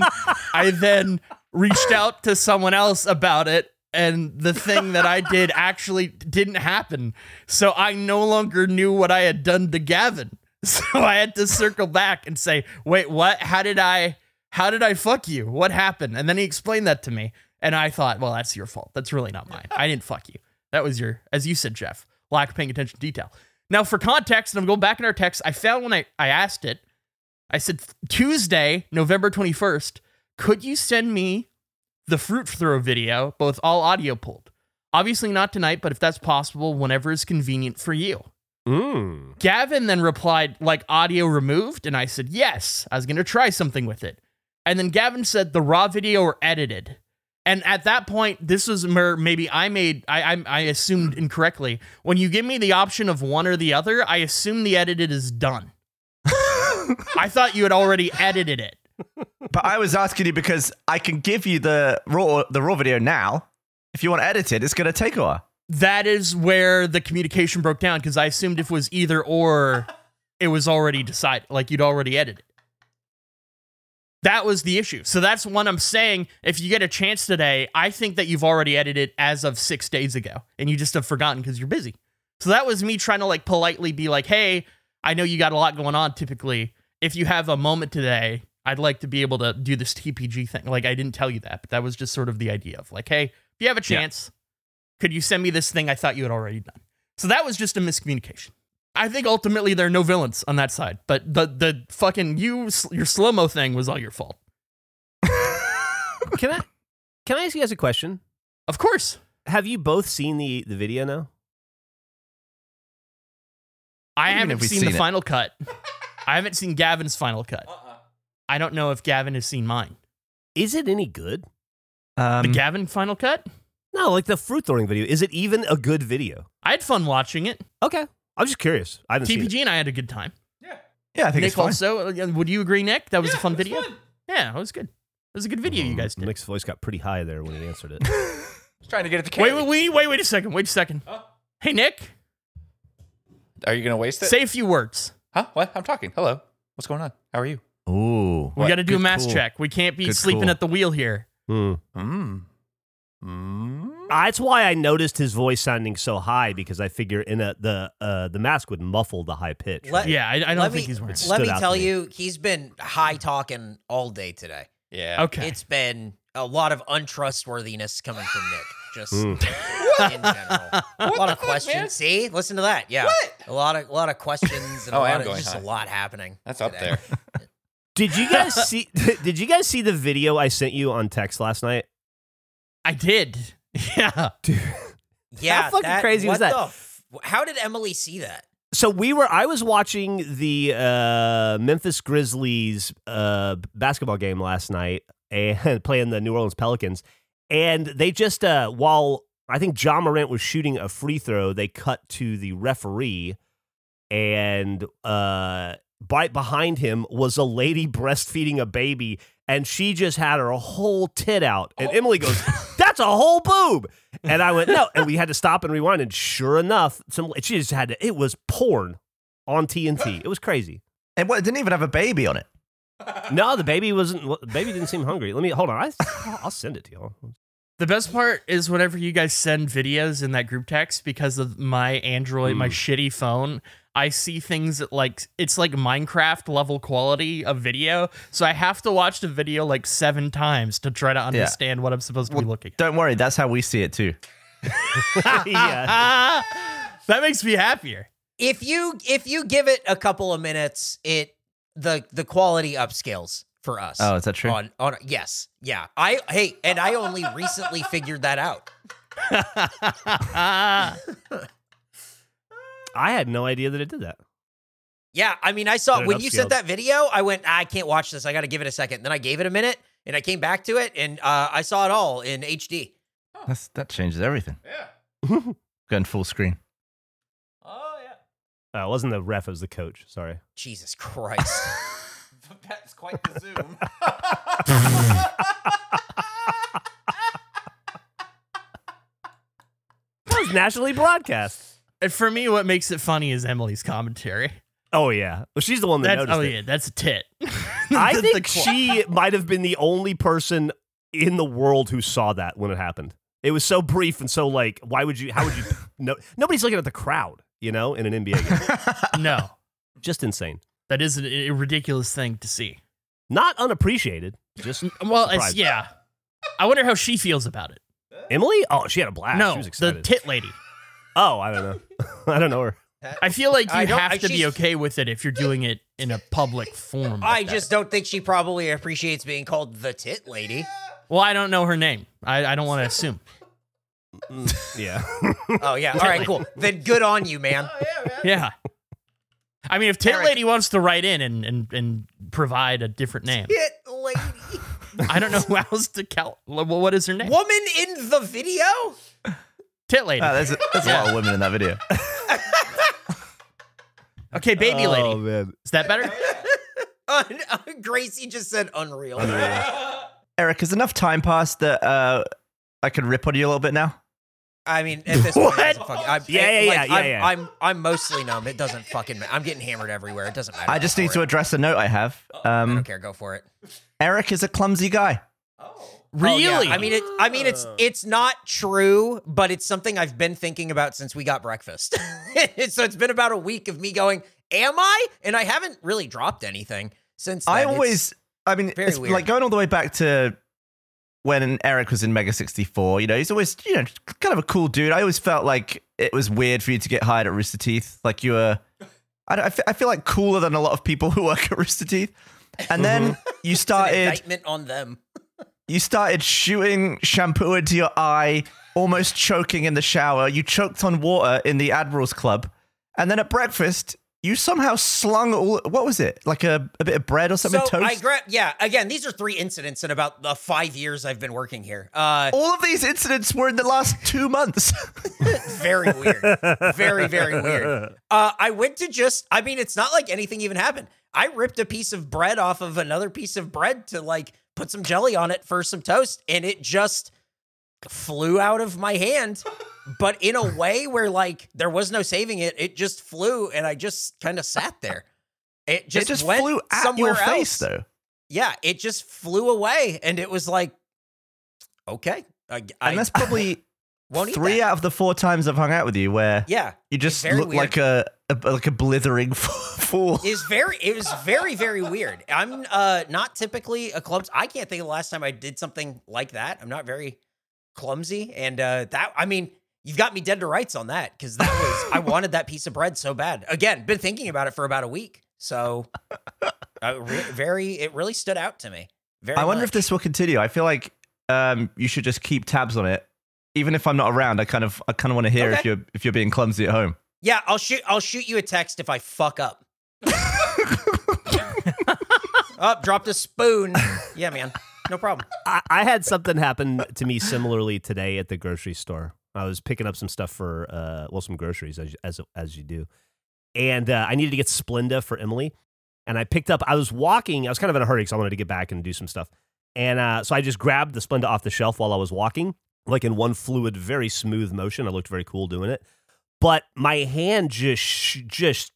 I then reached out to someone else about it and the thing that I did actually didn't happen. So I no longer knew what I had done to Gavin. So I had to circle back and say, "Wait, what? How did I how did I fuck you? What happened?" And then he explained that to me, and I thought, "Well, that's your fault. That's really not mine. I didn't fuck you. That was your as you said, Geoff, lack of paying attention to detail." Now, for context, and I'm going back in our text, I found when I, I asked it, I said, Tuesday, November 21st, could you send me the fruit throw video, both all audio pulled? Obviously not tonight, but if that's possible, whenever is convenient for you. Mm. Gavin then replied, like audio removed, and I said, yes, I was going to try something with it. And then Gavin said, the raw video or edited. And at that point, this was where maybe I made, I, I, I assumed incorrectly. When you give me the option of one or the other, I assume the edited is done. I thought you had already edited it. But I was asking you because I can give you the raw the raw video now. If you want to edit it, it's going to take a while. That is where the communication broke down because I assumed if it was either or, it was already decided, like you'd already edited. That was the issue. So that's what I'm saying. If you get a chance today, I think that you've already edited as of six days ago and you just have forgotten because you're busy. So that was me trying to like politely be like, hey, I know you got a lot going on typically. If you have a moment today, I'd like to be able to do this TPG thing. Like I didn't tell you that, but that was just sort of the idea of like, hey, if you have a Yeah. chance, could you send me this thing I thought you had already done? So that was just a miscommunication. I think ultimately there are no villains on that side, but the the fucking you your slow mo thing was all your fault. Can I can I ask you guys a question? Of course, Have you both seen the the video now? I do haven't have we seen, seen the it? final cut. I haven't seen Gavin's final cut. I don't know if Gavin has seen mine. Is it any good? Um, The Gavin final cut. No, like the fruit throwing video. Is it even a good video? I had fun watching it. Okay, I'm just curious. I haven't seen it. TPG and I had a good time. yeah, Yeah, I think Nick it's fine. also. uh, Would you agree, Nick? That was a fun video. Yeah, it was good. It was a good video you guys did. Nick's voice got pretty high there when he answered it. He's trying to get it to Wait, wait, wait, wait, wait a second. Wait a second. Hey, Nick, Are you gonna waste it? say a few words. huh? What? I'm talking. Hello. What's going on? How are you? Ooh. We got to do a Good mass call. check. We can't be Good sleeping call. at the wheel here. Hmm. Mm. Mm. That's why I noticed his voice sounding so high because I figure in a the uh the mask would muffle the high pitch. Let- Yeah, I, I don't think me, he's wearing. It's- it. Let me tell me. you, he's been high talking all day today. Yeah. Okay. It's been a lot of untrustworthiness coming from Nick. Just Hmm. in general, a lot of questions. See, listen to that. Yeah, what? a lot of a lot of questions and Oh, a I lot am of going just high. a lot happening. That's up there. Did you guys see? Did you guys see the video I sent you on text last night? I did. Yeah. Dude. Yeah, How fucking that- crazy was that? f- how did Emily see that? So we were. I was watching the uh, Memphis Grizzlies uh, basketball game last night and playing the New Orleans Pelicans, and they just uh, while I think Ja Morant was shooting a free throw, they cut to the referee, and uh, right behind him was a lady breastfeeding a baby, and she just had her whole tit out, and Emily goes, "That's a whole boob." And I went, no. And we had to stop and rewind. And sure enough, some she just had to, it was porn on TNT. It was crazy. And what, it didn't even have a baby on it. No, the baby wasn't, the baby didn't seem hungry. Let me, hold on. I, I'll send it to y'all. The best part is whenever you guys send videos in that group text because of my Android, my mm. shitty phone, I see things that like it's like Minecraft level quality of video. So I have to watch the video like seven times to try to understand what I'm supposed to be looking at. Don't worry, that's how we see it too. yeah. that makes me happier. If you if you give it a couple of minutes, it the the quality upscales for us. Oh, is that true? On on yes, yeah. I hey, and I only recently figured that out. I had no idea that it did that. Yeah, I mean, I saw when you sent that video. I went, "Ah, I can't watch this. I got to give it a second. Then I gave it a minute, and I came back to it, and uh, I saw it all in HD. That's, that changes everything. Yeah. Going full screen. Oh yeah. Uh, it wasn't the ref, it was the coach. Sorry. Jesus Christ. That's quite the zoom. That was nationally broadcast. And for me, what makes it funny is Emily's commentary. Oh yeah. Well, she's the one that That's, noticed oh it. yeah, that's a tit. I The- think the she might have been the only person in the world who saw that when it happened. It was so brief and so like, why would you? How would you? No, nobody's looking at the crowd, you know, in an NBA game. no, Just insane. that is a, a ridiculous thing to see. Not unappreciated. Just Well, it's, yeah. I wonder how she feels about it. Emily. Oh, she had a blast. no, she was the tit lady. Oh, I don't know. I don't know her. I feel like I you don't- have to be she's- okay with it if you're doing it in a public forum. I like that. just don't think she probably appreciates being called the tit lady. well, I don't know her name. I, I don't want to assume. Mm, yeah. Oh yeah. All right, cool. Then good on you, oh, man. Yeah. I mean, if Tit Eric. Lady wants to write in and, and, and provide a different name, Tit lady. I don't know who else to count. What is her name? Woman in the video? Tit Lady. Ah, there's a, there's a lot of women in that video. okay, Baby Oh Lady. man. Is that better? Un- Gracie just said unreal. Eric, has enough time passed that uh, I could rip on you a little bit now? I mean, at this point, it doesn't What? fucking, I'm, Yeah, it- yeah, like, yeah, I'm, yeah, yeah. I'm, I'm mostly numb. It doesn't fucking. ma- I'm getting hammered everywhere. It doesn't matter. I just Go need for to it. address a note I have. I Um, don't care. Go for it. Eric is a clumsy guy. Really? Oh, yeah. I mean, it. I mean, it's ah. it's not true, but it's something I've been thinking about since we got breakfast. so it's been about a week of me going, "Am I?" And I haven't really dropped anything since. Then. I It's- always, I mean, it's weird. like going all the way back to when Eric was in Mega64. You know, he's always, you know, kind of a cool dude. I always felt like it was weird for you to get hired at Rooster Teeth. Like you were, I, I, feel, I feel like cooler than a lot of people who work at Rooster Teeth. And then mm-hmm. you it's an started, indictment on them. You started shooting shampoo into your eye, almost choking in the shower. You choked on water in the Admirals Club. And then at breakfast, you somehow slung all, what was it? Like a, a bit of bread or something? So toast? I grab. Yeah. Again, these are three incidents in about the five years I've been working here. Uh, All of these incidents were in the last two months. very weird. Very, very weird. Uh, I went to just, I mean, it's not like anything even happened. I ripped a piece of bread off of another piece of bread to like put some jelly on it for some toast, and it just flew out of my hand. But in a way where like there was no saving it, it just flew, and I just kind of sat there. It just, it just went flew at somewhere your face, else. though. Yeah, it just flew away, and it was like, okay, I, I And that's probably won't three out of the four times I've hung out with you where Yeah, you just look weird. like a, a like a blithering fool. is very it was very very weird. I'm uh not typically a clumsy. I can't think of the last time I did something like that. I'm not very clumsy, and uh that I mean you've got me dead to rights on that because that was I wanted that piece of bread so bad. Again, been thinking about it for about a week, so uh, re- very it really stood out to me. Very. I wonder if this will continue. I feel like um, you should just keep tabs on it. Even if I'm not around, I kind of I kind of want to hear if you're if you're being clumsy at home. Yeah, I'll shoot. I'll shoot you a text if I fuck up. Up, dropped a spoon. Yeah, man, no problem. I, I had something happen to me similarly today at the grocery store. I was picking up some stuff for uh, well, some groceries as as as you do, and uh, I needed to get Splenda for Emily. And I picked up. I was walking. I was kind of in a hurry because I wanted to get back and do some stuff. And uh, so I just grabbed the Splenda off the shelf while I was walking, like in one fluid, very smooth motion. I looked very cool doing it, but my hand just just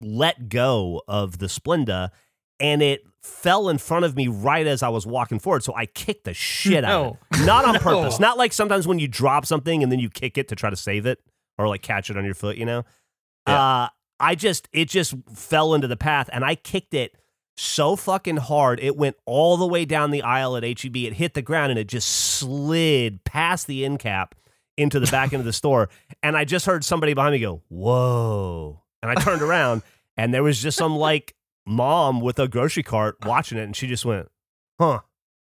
let go of the Splenda, and it fell in front of me right as I was walking forward. So I kicked the shit out of it. Not on purpose. Not like sometimes when you drop something and then you kick it to try to save it or like catch it on your foot, you know? Uh I just it just fell into the path and I kicked it so fucking hard. It went all the way down the aisle at HEB. It hit the ground and it just slid past the end cap into the back end of the store. And I just heard somebody behind me go, Whoa. And I turned around and there was just some like mom with a grocery cart watching it, and she just went, "Huh."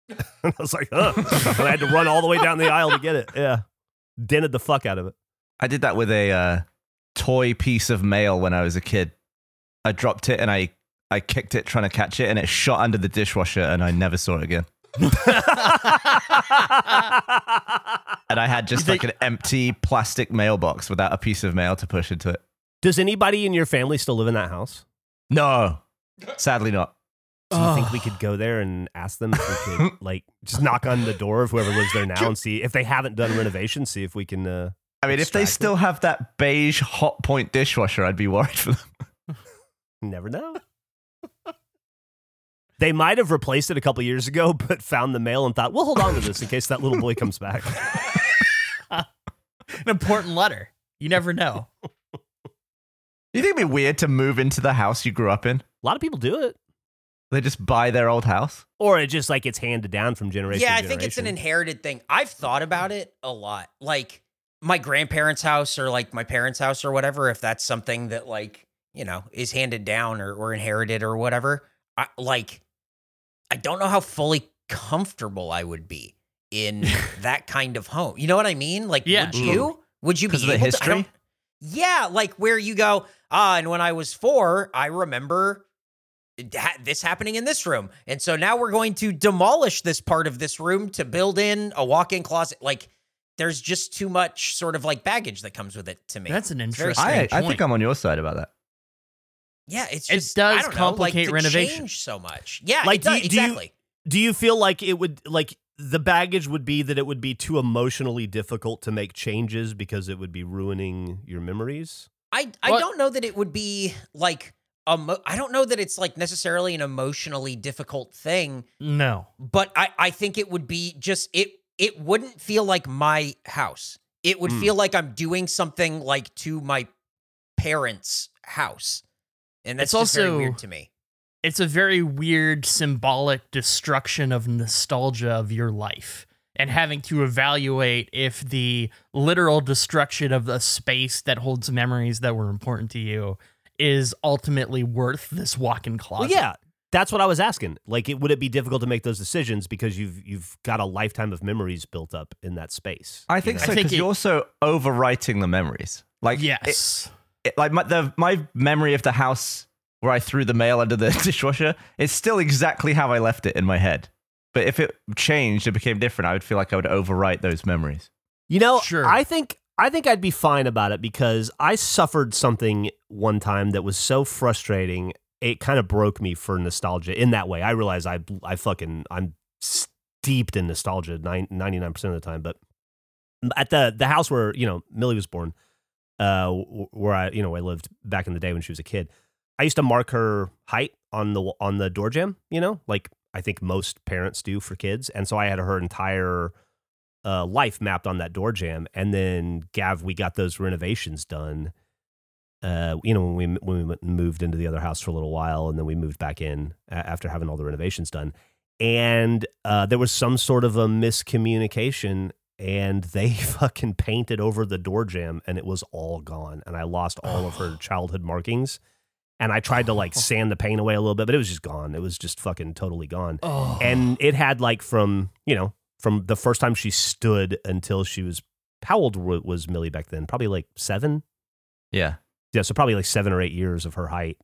and I was like, "Huh." and I had to run all the way down the aisle to get it. Yeah, dented the fuck out of it. I did that with a uh, toy piece of mail when I was a kid. I dropped it and I I kicked it trying to catch it, and it shot under the dishwasher, and I never saw it again. And I had just like an empty plastic mailbox without a piece of mail to push into it. Does anybody in your family still live in that house? No, sadly not. Do you think we could go there and ask them if we could, like, just knock on the door of whoever lives there now and see if they haven't done renovations, see if we can. Uh, I mean, if they Extracted. still have that beige Hotpoint dishwasher, I'd be worried for them. never know. They might have replaced it a couple years ago, but found the mail and thought, we'll hold on to this in case that little boy comes back. An important letter. You never know. You think it'd be weird to move into the house you grew up in? A lot of people do it. They just buy their old house. Or it just like it's handed down from generation Yeah, to I think it's an inherited thing. I've thought about it a lot. Like my grandparents' house or like my parents' house or whatever, if that's something that like, you know, is handed down or, or inherited or whatever. I like I don't know how fully comfortable I would be in that kind of home. You know what I mean? Like Yeah. would you? Would you be Because of the able to- history? yeah, like where you go, ah, and when I was four, I remember ha- this happening in this room. And so now we're going to demolish this part of this room to build in a walk in closet. Like, there's just too much sort of like baggage that comes with it to me. That's an interesting I, strange I think I'm on your side about that. Yeah, it's It just does I don't complicate know, like, renovation. change so much. Yeah, Like, it do does, you- do you- exactly. Do you feel like it would like the baggage would be that it would be too emotionally difficult to make changes because it would be ruining your memories? I I What- don't know that it would be like emo- I don't know that it's like necessarily an emotionally difficult thing. no. but I, I think it would be just it it wouldn't feel like my house. It would Mm. feel like I'm doing something like to my parents' house. And that's It's just very also- weird to me. It's a very weird symbolic destruction of nostalgia of your life and having to evaluate if the literal destruction of a space that holds memories that were important to you is ultimately worth this walk-in closet. Well, yeah, that's what I was asking. Like, it, would it be difficult to make those decisions because you've you've got a lifetime of memories built up in that space? I you think know? so because you're also overwriting the memories. Like Yes. it- like my the my memory of the house where I threw the mail under the dishwasher is still exactly how I left it in my head. But if it changed, it became different. I would feel like I would overwrite those memories. You know, Sure. I think I think I'd be fine about it because I suffered something one time that was so frustrating. It kind of broke me for nostalgia in that way. I realize I I fucking I'm steeped in nostalgia 99 percent of the time, but at the the house where you know Millie was born, uh, where I you know I lived back in the day when she was a kid. I used to mark her height on the on the door jamb. You know, like I think most parents do for kids, and so I had her entire uh, life mapped on that door jam. And then Gav, we got those renovations done. Uh, you know, when we when we moved into the other house for a little while, and then we moved back in after having all the renovations done. And uh, there was some sort of a miscommunication, and they fucking painted over the door jam, and it was all gone. And I lost all of her childhood markings. And I tried to like sand the paint away a little bit, but it was just gone. It was just fucking totally gone Oh. and it had like from you know from the first time she stood until she was how old was Millie back then? Probably like seven. Yeah. Yeah, so probably like seven or eight years of her height.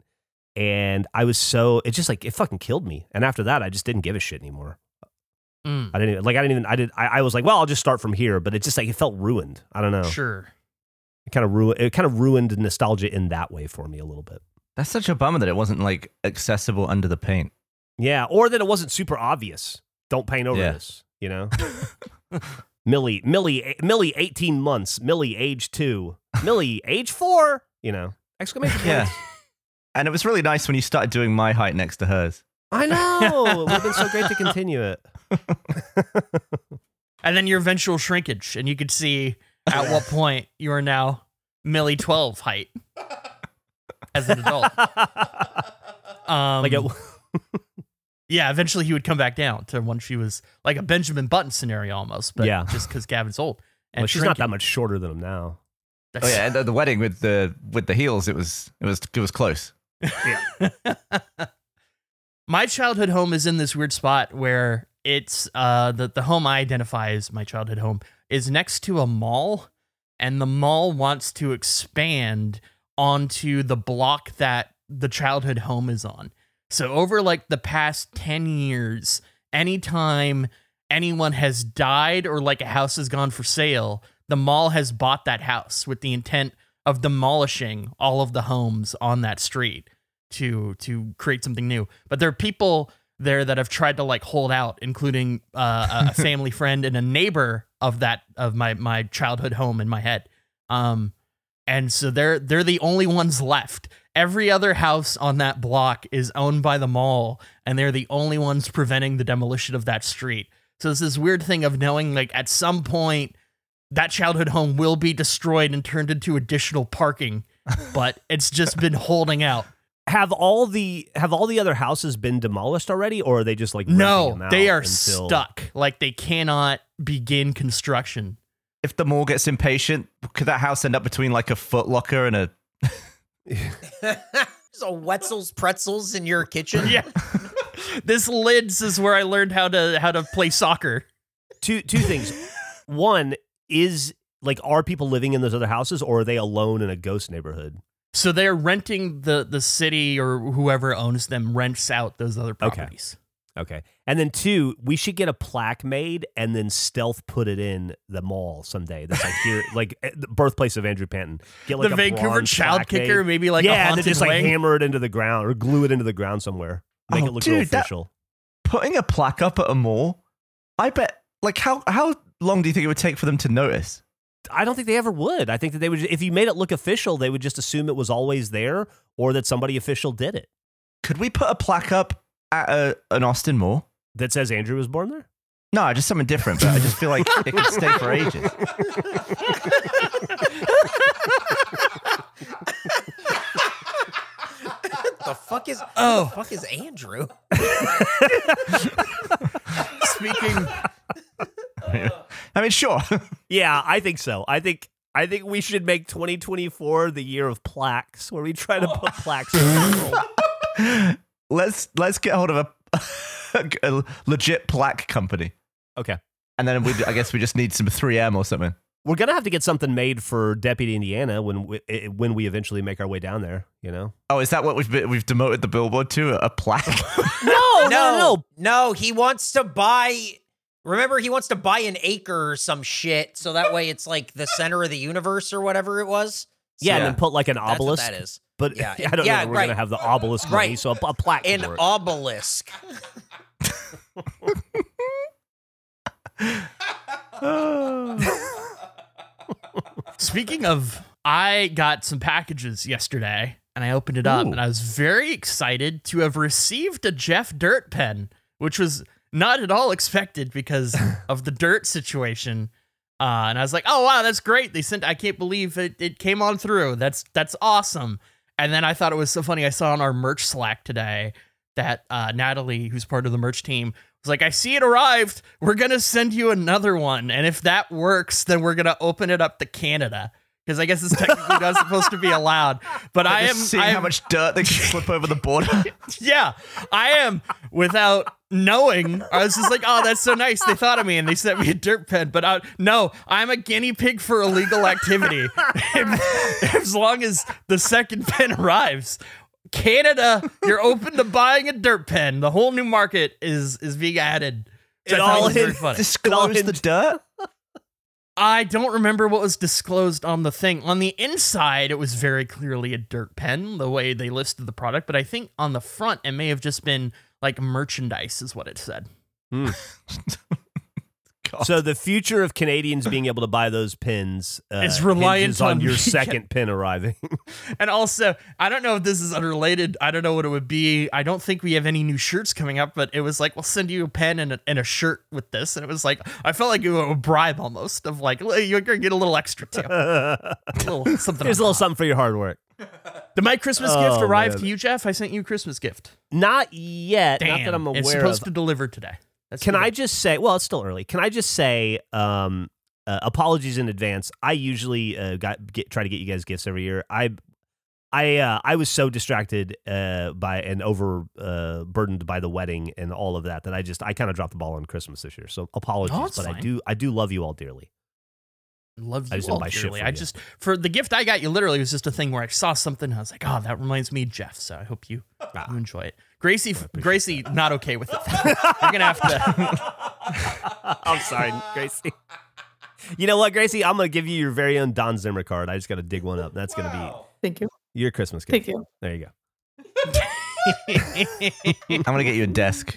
And I was so it just like it fucking killed me. And after that, I just didn't give a shit anymore. Mm, I didn't even, like I didn't even I did I, I was like, well, I'll just start from here. But it just like it felt ruined. I don't know. Sure. It kind of ruined it kind of ruined nostalgia in that way for me a little bit. That's such a bummer that it wasn't like accessible under the paint. Yeah, or that it wasn't super obvious. Don't paint over Yeah. this, you know. Millie, Millie, Millie, eighteen months. Millie, age two. Millie, age four. You know, exclamation point. Yeah. And it was really nice when you started doing my height next to hers. I know. It would have been so great to continue it. And then your eventual shrinkage, and you could see at what point you are now Millie 12 height as an adult. Um, like it, yeah, eventually he would come back down to when she was like a Benjamin Button scenario almost, but Yeah. just because Gavin's old. And well, she's not that much shorter than him now. Oh yeah, and the, the wedding with the with the heels, it was it was it was close. Yeah. my childhood home is in this weird spot where it's uh the, the home I identify as my childhood home is next to a mall, and the mall wants to expand onto the block that the childhood home is on. So over like the past 10 years, anytime anyone has died or like a house has gone for sale, the mall has bought that house with the intent of demolishing all of the homes on that street to to create something new. But there are people there that have tried to like hold out, including uh, a- family friend and a neighbor of that of my my childhood home in my head. Um, and so they're they're the only ones left. Every other house on that block is owned by the mall, and they're the only ones preventing the demolition of that street. So it's this weird thing of knowing like at some point that childhood home will be destroyed and turned into additional parking, but it's just been holding out. Have all the have all the other houses been demolished already, or are they just like No, them out they are until- stuck. Like they cannot begin construction. If the mall gets impatient, could that house end up between like a Foot Locker and a? so Wetzel's pretzels in your kitchen. Yeah. this lids is where I learned how to how to play soccer. Two two things. One is like, are people living in those other houses, or are they alone in a ghost neighborhood? So they're renting the the city or whoever owns them rents out those other properties. Okay. okay. And then two, we should get a plaque made and then stealth put it in the mall someday. That's like here, like eh, the birthplace of Andrew Panton. Get like the a Vancouver child kicker, made. maybe like a yeah, and then just like hammer it into the ground or glue it into the ground somewhere. Make Oh, it look real dude, that- official. Putting a plaque up at a mall, I bet. Like how how long do you think it would take for them to notice? I don't think they ever would. I think that they would, if you made it look official, they would just assume it was always there or that somebody official did it. Could we put a plaque up at a, an Austin mall? That says Andrew was born there. No, just something different. But I just feel like it could stay for ages. the fuck is Oh. the fuck is Andrew? Speaking uh, I mean, sure. Yeah, I think so. I think I think we should make 2024 the year of plaques, where we try to put plaques. around the world. let's let's get hold of a, a legit plaque company, Okay, and then we I guess we just need some 3M or something. we're gonna have to get something made for Deputy Indiana when we, when we eventually make our way down there. You know? Oh, is that what we've been, we've demoted the billboard to? A plaque? No, no, no. no. He wants to buy. Remember, he wants to buy an acre or some shit, so that way it's like the center of the universe or whatever it was. Yeah, and then put like an That's what obelisk. that is. But Yeah, I don't yeah, know. We're right. gonna have the obelisk money, Right. so a, a plaque. An for it. obelisk. Speaking of, I got some packages yesterday and I opened it up Ooh. and I was very excited to have received a Geoff Dirt pen, which was not at all expected because of the dirt situation. Uh, and I was like, "Oh wow, that's great! They sent. I can't believe it. It came on through. That's that's awesome." And then I thought it was so funny. I saw on our merch Slack today that uh, Natalie, who's part of the merch team, was like, "I see it arrived. We're gonna send you another one, and if that works, then we're gonna open it up to Canada." Because I guess it's technically not supposed to be allowed, but I am. Seeing I am how much dirt they can slip over the border. yeah, I am without knowing. I was just like, oh, that's so nice. They thought of me and they sent me a dirt pen. But uh, no, I'm a guinea pig for illegal activity. as long as the second pen arrives. Canada, you're open to buying a dirt pen. The whole new market is is being added. which It I thought all was very hit- funny. Disclose the dirt. I don't remember what was disclosed on the thing. On the inside, it was very clearly a dirt pen, the way they listed the product. But I think on the front, it may have just been like merchandise, is what it said. God. So the future of Canadians being able to buy those pins uh, It's reliant on on your me. second pin arriving. And also, I don't know if this is unrelated. I don't know what it would be. I don't think we have any new shirts coming up, but it was like, we'll send you a pen and a, and a shirt with this. And it was like, I felt like it was a bribe almost of like, you're going to get a little extra too. A little something. Here's a little top. something for your hard work. Did my Christmas Oh, gift arrive man. to you, Geoff? I sent you a Christmas gift. Not yet. Damn. Not that I'm aware it's supposed of. to deliver today. That's Can I bad. just say? Well, it's still early. Can I just say? Um, uh, apologies in advance. I usually uh, got get try to get you guys gifts every year. I I uh, I was so distracted uh, by and over uh, burdened by the wedding and all of that that I just I kind of dropped the ball on Christmas this year. So apologies, No, it's but I do I do love you all dearly. Love I you just all buy dearly. from I you. just for the gift I got you. Literally was just a thing where I saw something. And I was like, oh, that reminds me of Geoff. So I hope you, Ah. you enjoy it. Gracie, Gracie, not okay with it. You're gonna have to. I'm sorry, Gracie. You know what, Gracie? I'm gonna give you your very own Don Zimmer card. I just got to dig one up. That's gonna be Thank you. your Christmas gift. Thank you. There you go. I'm gonna get you a desk.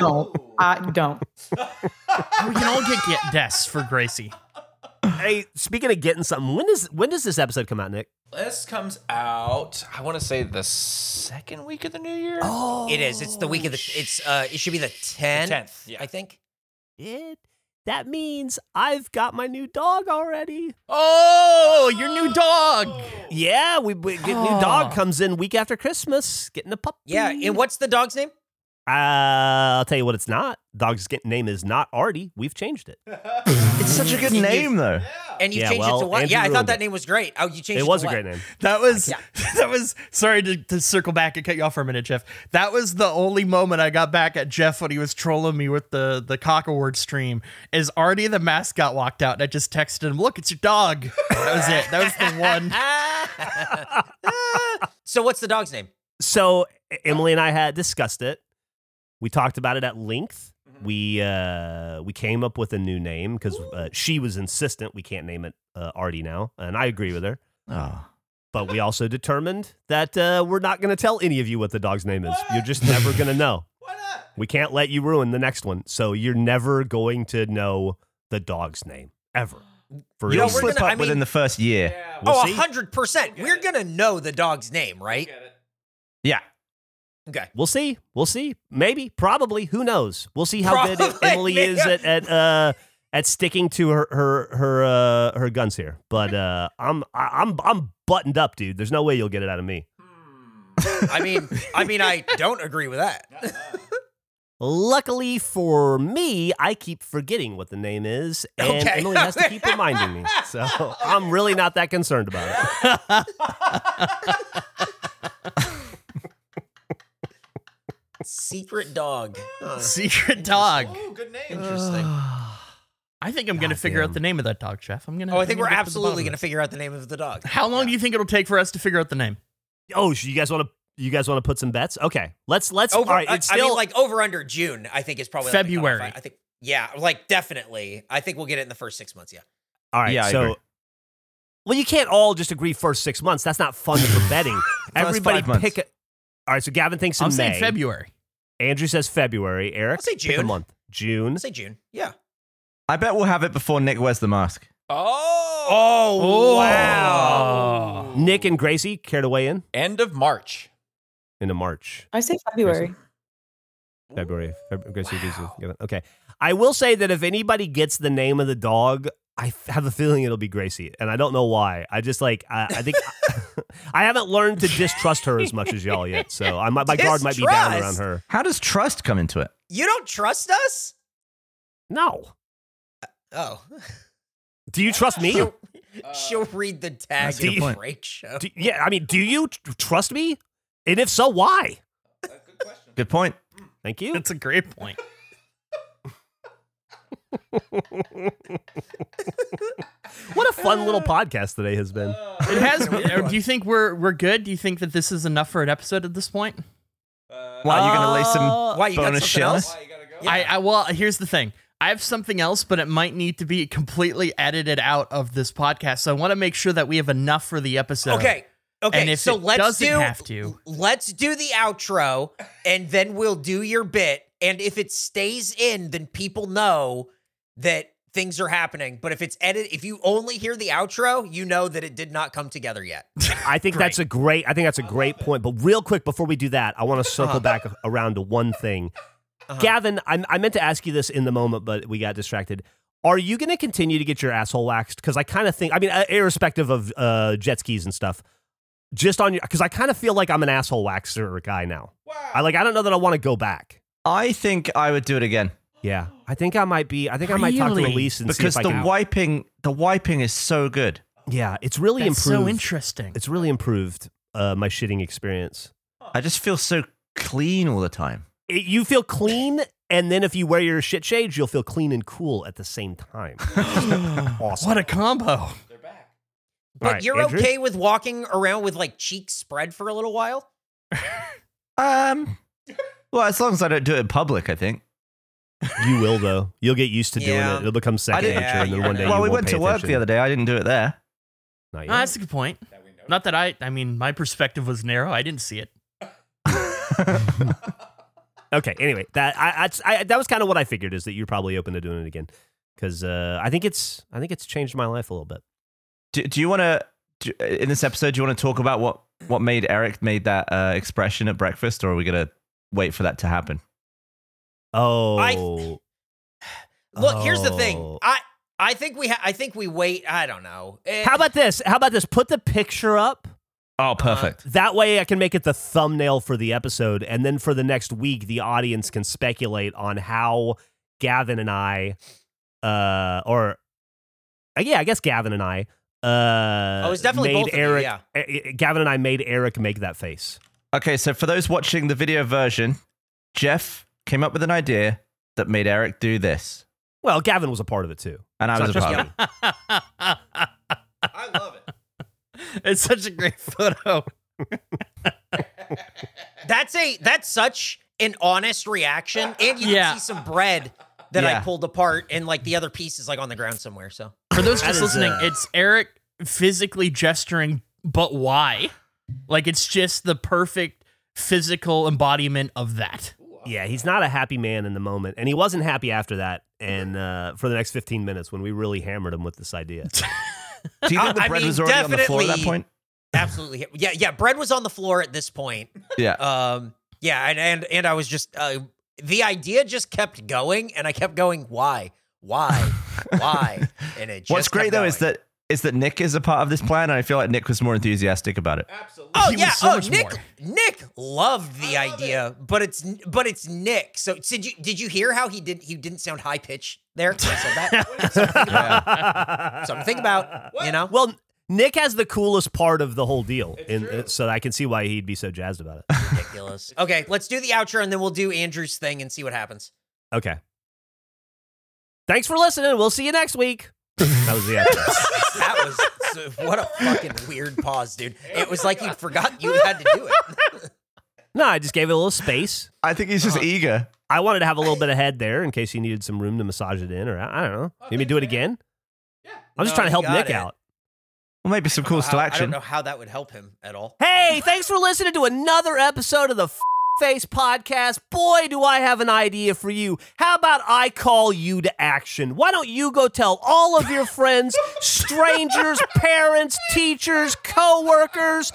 No, I don't. we can all get, get desks for Gracie. Go. Hey, speaking of getting something, when does when does this episode come out, Nick? This comes out. I want to say the second week of the new year. Oh, It is. It's the week of the. It's uh. It should be the tenth. 10th, yeah. I think. it. That means I've got my new dog already. Oh, your new dog. Yeah, we, we get new dog comes in week after Christmas, getting a puppy. Yeah. And what's the dog's name? Uh, I'll tell you what, it's not. Dog's name is not Artie. We've changed it. It's such a good You- name, though. And you Yeah, changed it to what? Andrew Yeah, I ruined thought that it. name was great. Oh, you changed it. It was to a what? great name. That was Yeah. that was sorry to, to circle back and cut you off for a minute, Geoff. That was the only moment I got back at Geoff when he was trolling me with the the cock award stream. Is Artie the mascot walked out and I just texted him, "Look, it's your dog." That was it. That was the one. so what's the dog's name? So Emily and I had discussed it. We talked about it at length. We uh we came up with a new name because uh, she was insistent we can't name it uh, Artie now, and I agree with her. Oh. But we also determined that uh, we're not going to tell any of you what the dog's name is. You're just never going to know. Why not? We can't let you ruin the next one. So you're never going to know the dog's name ever. For You'll know, we're slip gonna- up I mean- within the first year. Yeah. We'll oh, see. hundred percent. We're gonna know the dog's name, right? Yeah. Okay. We'll see. We'll see. Maybe. Probably. Who knows? We'll see how good Probably, Emily is at at uh at sticking to her her her uh her guns here. But uh I'm I'm I'm buttoned up, dude. There's no way you'll get it out of me. I mean, I mean, I don't agree with that. Luckily for me, I keep forgetting what the name is, and Okay. Emily has to keep reminding me. So I'm really not that concerned about it. Secret dog. Huh. Secret dog. Oh, good name. Interesting. I think I'm gonna figure out the name of that dog, Geoff. I'm gonna. Oh, I think we're get to the absolutely gonna figure out the name of the dog. How long do you think it'll take for us to figure out the name? Oh, you guys want to you guys want to put some bets? Okay, let's let's. Over, all right, I- it's I still mean, like over under June. I think is probably like. February. I, I think. Yeah, like definitely. I think we'll get it in the first six months. Yeah. all right. Yeah, I so. agree. Well, you can't all just agree first six months. That's not fun for betting. Everybody pick a. All right, so Gavin thinks in I'm May. saying February. Andrew says February. Eric, I'll say pick a June. month. June. I'll say June. Yeah. I bet we'll have it before Nick wears the mask. Oh. Oh, oh. wow. Nick and Gracie care to weigh in End of March. into March, I say February. February. February Gracie, Gracie, Okay. I will say that if anybody gets the name of the dog, I have a feeling it'll be Gracie, and I don't know why. I just like I, I think I haven't learned to distrust her as much as y'all yet. So I might, my guard might be down around her. How does trust come into it? You don't trust us? No. Uh, oh. Do you trust me? She'll, she'll read the tag That's a in the break show. Do- yeah, I mean, do you tr- trust me? And if so, why? Good, Good point. Thank you. That's a great point. What a fun little podcast today has been. It has. do you think we're we're good? Do you think that this is enough for an episode at this point? Why are you going to lay some Uh, Why you got bonus something shit on else? us? I, I well, here's the thing. I have something else, but it might need to be completely edited out of this podcast. So I want to make sure that we have enough for the episode. Okay. Okay. And if so it let's doesn't do have to- let's do the outro and then we'll do your bit. And if it stays in, then people know that things are happening. But if it's edited, if you only hear the outro, you know that it did not come together yet. I think that's a great. I think that's a great point. But real quick before we do that, I want to circle Uh-huh. back around to one thing. Gavin, I, I meant to ask you this in the moment, but we got distracted. Are you going to continue to get your asshole waxed? Because I kind of think. I mean, uh, irrespective of uh, jet skis and stuff, just on your. Because I kind of feel like I'm an asshole waxer guy now. I like. I don't know that I want to go back. I think I would do it again Yeah, I think I might be. I think I might talk to Really? Elise and because see if the I can. wiping, the wiping is so good. yeah, it's really That's improved. so interesting. It's really improved. uh, my shitting experience. I just feel so clean all the time. It- you feel clean, and then if you wear your shit shades, you'll feel clean and cool at the same time. awesome. What a combo. They're back. But All right, you're Andrew? okay with walking around with like cheeks spread for a little while? Um, well, as long as I don't do it in public, I think. You will though. You'll get used to doing Yeah. it. It'll become second didn't- nature, and then Yeah, one day. yeah. well, you we won't went pay to work attention. the other day. I didn't do it there. Not yet. Ah, that's a good point. Not that I, I mean, my perspective was narrow. I didn't see it. Okay. Anyway, that I, I, I that was kind of what I figured is that you're probably open to doing it again because uh, I think it's I think it's changed my life a little bit. Do, do you want to in this episode? Do you want to talk about what what made Eric made that uh, expression at breakfast, or are we gonna wait for that to happen? Oh, i Look, here's the thing. Oh. I I think we ha- I think we wait. I don't know. Eh, how about this? How about this? Put the picture up. Oh, perfect. That way, I can make it the thumbnail for the episode, and then for the next week, the audience can speculate on how Gavin and I, uh, or uh, yeah, I guess Gavin and I, uh, Oh, it's definitely made both of you, yeah. uh, uh, Gavin and I made Eric make that face. okay, so for those watching the video version, Geoff came up with an idea that made Eric do this, Well, Gavin was a part of it too. and I was a part of it. I love it. It's such a great photo. that's a that's such an honest reaction, and you Yeah. can see some bread that I pulled apart, and like the other piece is like on the ground somewhere. So For those just listening, uh, it's Eric physically gesturing, but why? Like it's just the perfect physical embodiment of that. Yeah, he's not a happy man in the moment, and he wasn't happy after that. And uh, for the next 15 minutes, when we really hammered him with this idea, Do you think the I bread mean, was already on the floor at that point? absolutely, yeah, yeah. Bread was on the floor at this point. Yeah. Um, yeah, and and and I was just uh, the idea just kept going, and I kept going. Why? Why? Why? And it. Just What's great kept though is that is that Nick is a part of this plan, and I feel like Nick was more enthusiastic about it. Absolutely. Oh He yeah, so oh Nick. more. Nick loved the idea, but it's but it's Nick. So did you did you hear how he did? He didn't sound high pitched there. I said that. Something to think about. Something to think about. You know. well, Nick has the coolest part of the whole deal, It's and uh, so I can see why he'd be so jazzed about it. Ridiculous. Okay, let's do the outro and then we'll do Andrew's thing and see what happens. Okay. Thanks for listening. We'll see you next week. That was the outro. That was so- what a fucking weird pause, dude. It was like you forgot you had to do it. no, I just gave it a little space. I think he's just uh, eager. I wanted to have a little bit of head there in case he needed some room to massage it in, or I I don't know. Oh, maybe do it again. Yeah, I'm just No, trying to you help got Nick it. out. Well, maybe some calls How- to I don't action. know how that would help him at all. Hey, thanks for listening to another episode of the F- Face Podcast. Boy, do I have an idea for you. How about I call you to action? Why don't you go tell all of your friends, strangers, parents, teachers, coworkers,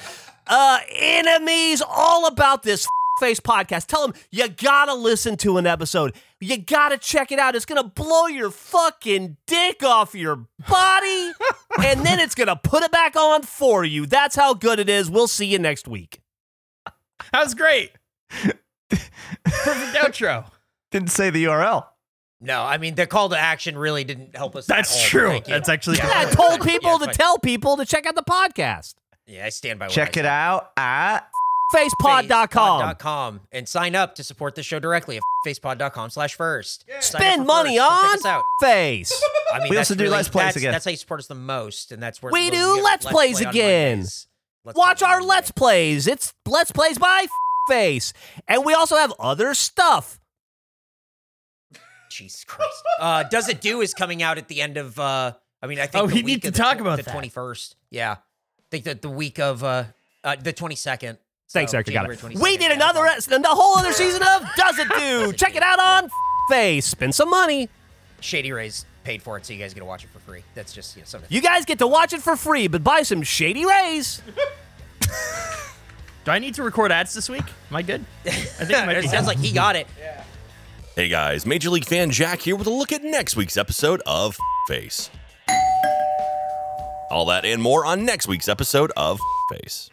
uh, enemies, all about this Face Podcast? Tell them you gotta listen to an episode. You gotta check it out. It's gonna blow your fucking dick off your body, and then it's gonna put it back on for you. That's how good it is. We'll see you next week. That was great. Perfect outro. Didn't say the URL. No, I mean the call to action really didn't help us. That's all, true. thank you. That's actually Yeah, I told people Yeah, to tell people to check out the podcast. Yeah, I stand by. What Check I it said. out at Facepod.com. Facepod.com and sign up to support the show directly at facepod.com slash first. Sign up Spend money first. On check us out. Face. I mean, We also do really- Let's Plays that's, again. That's how you support us the most, and that's where We when do get Let's Plays Play again. Let's Watch our Monday. Let's Plays. It's Let's Plays by Face. And we also have other stuff. Jesus Christ. Uh, Does It Do is coming out at the end of. Uh, I mean, I think. Oh, the we week need to the talk tw- about the that. twenty first. Yeah, I think that the week of uh, uh the twenty second. Thanks, Eric. Got it. We did another, the whole other season of Does It Do? Check it out on Face. Spend some money. Shady Rays paid for it, so you guys get to watch it for free. That's just you know, something. You guys get to watch it for free, but buy some Shady Rays. Do I need to record ads this week? Am I good? I think I it sounds like he got it. Hey guys, Major League fan Jack here with a look at next week's episode of Face. All that and more on next week's episode of Face.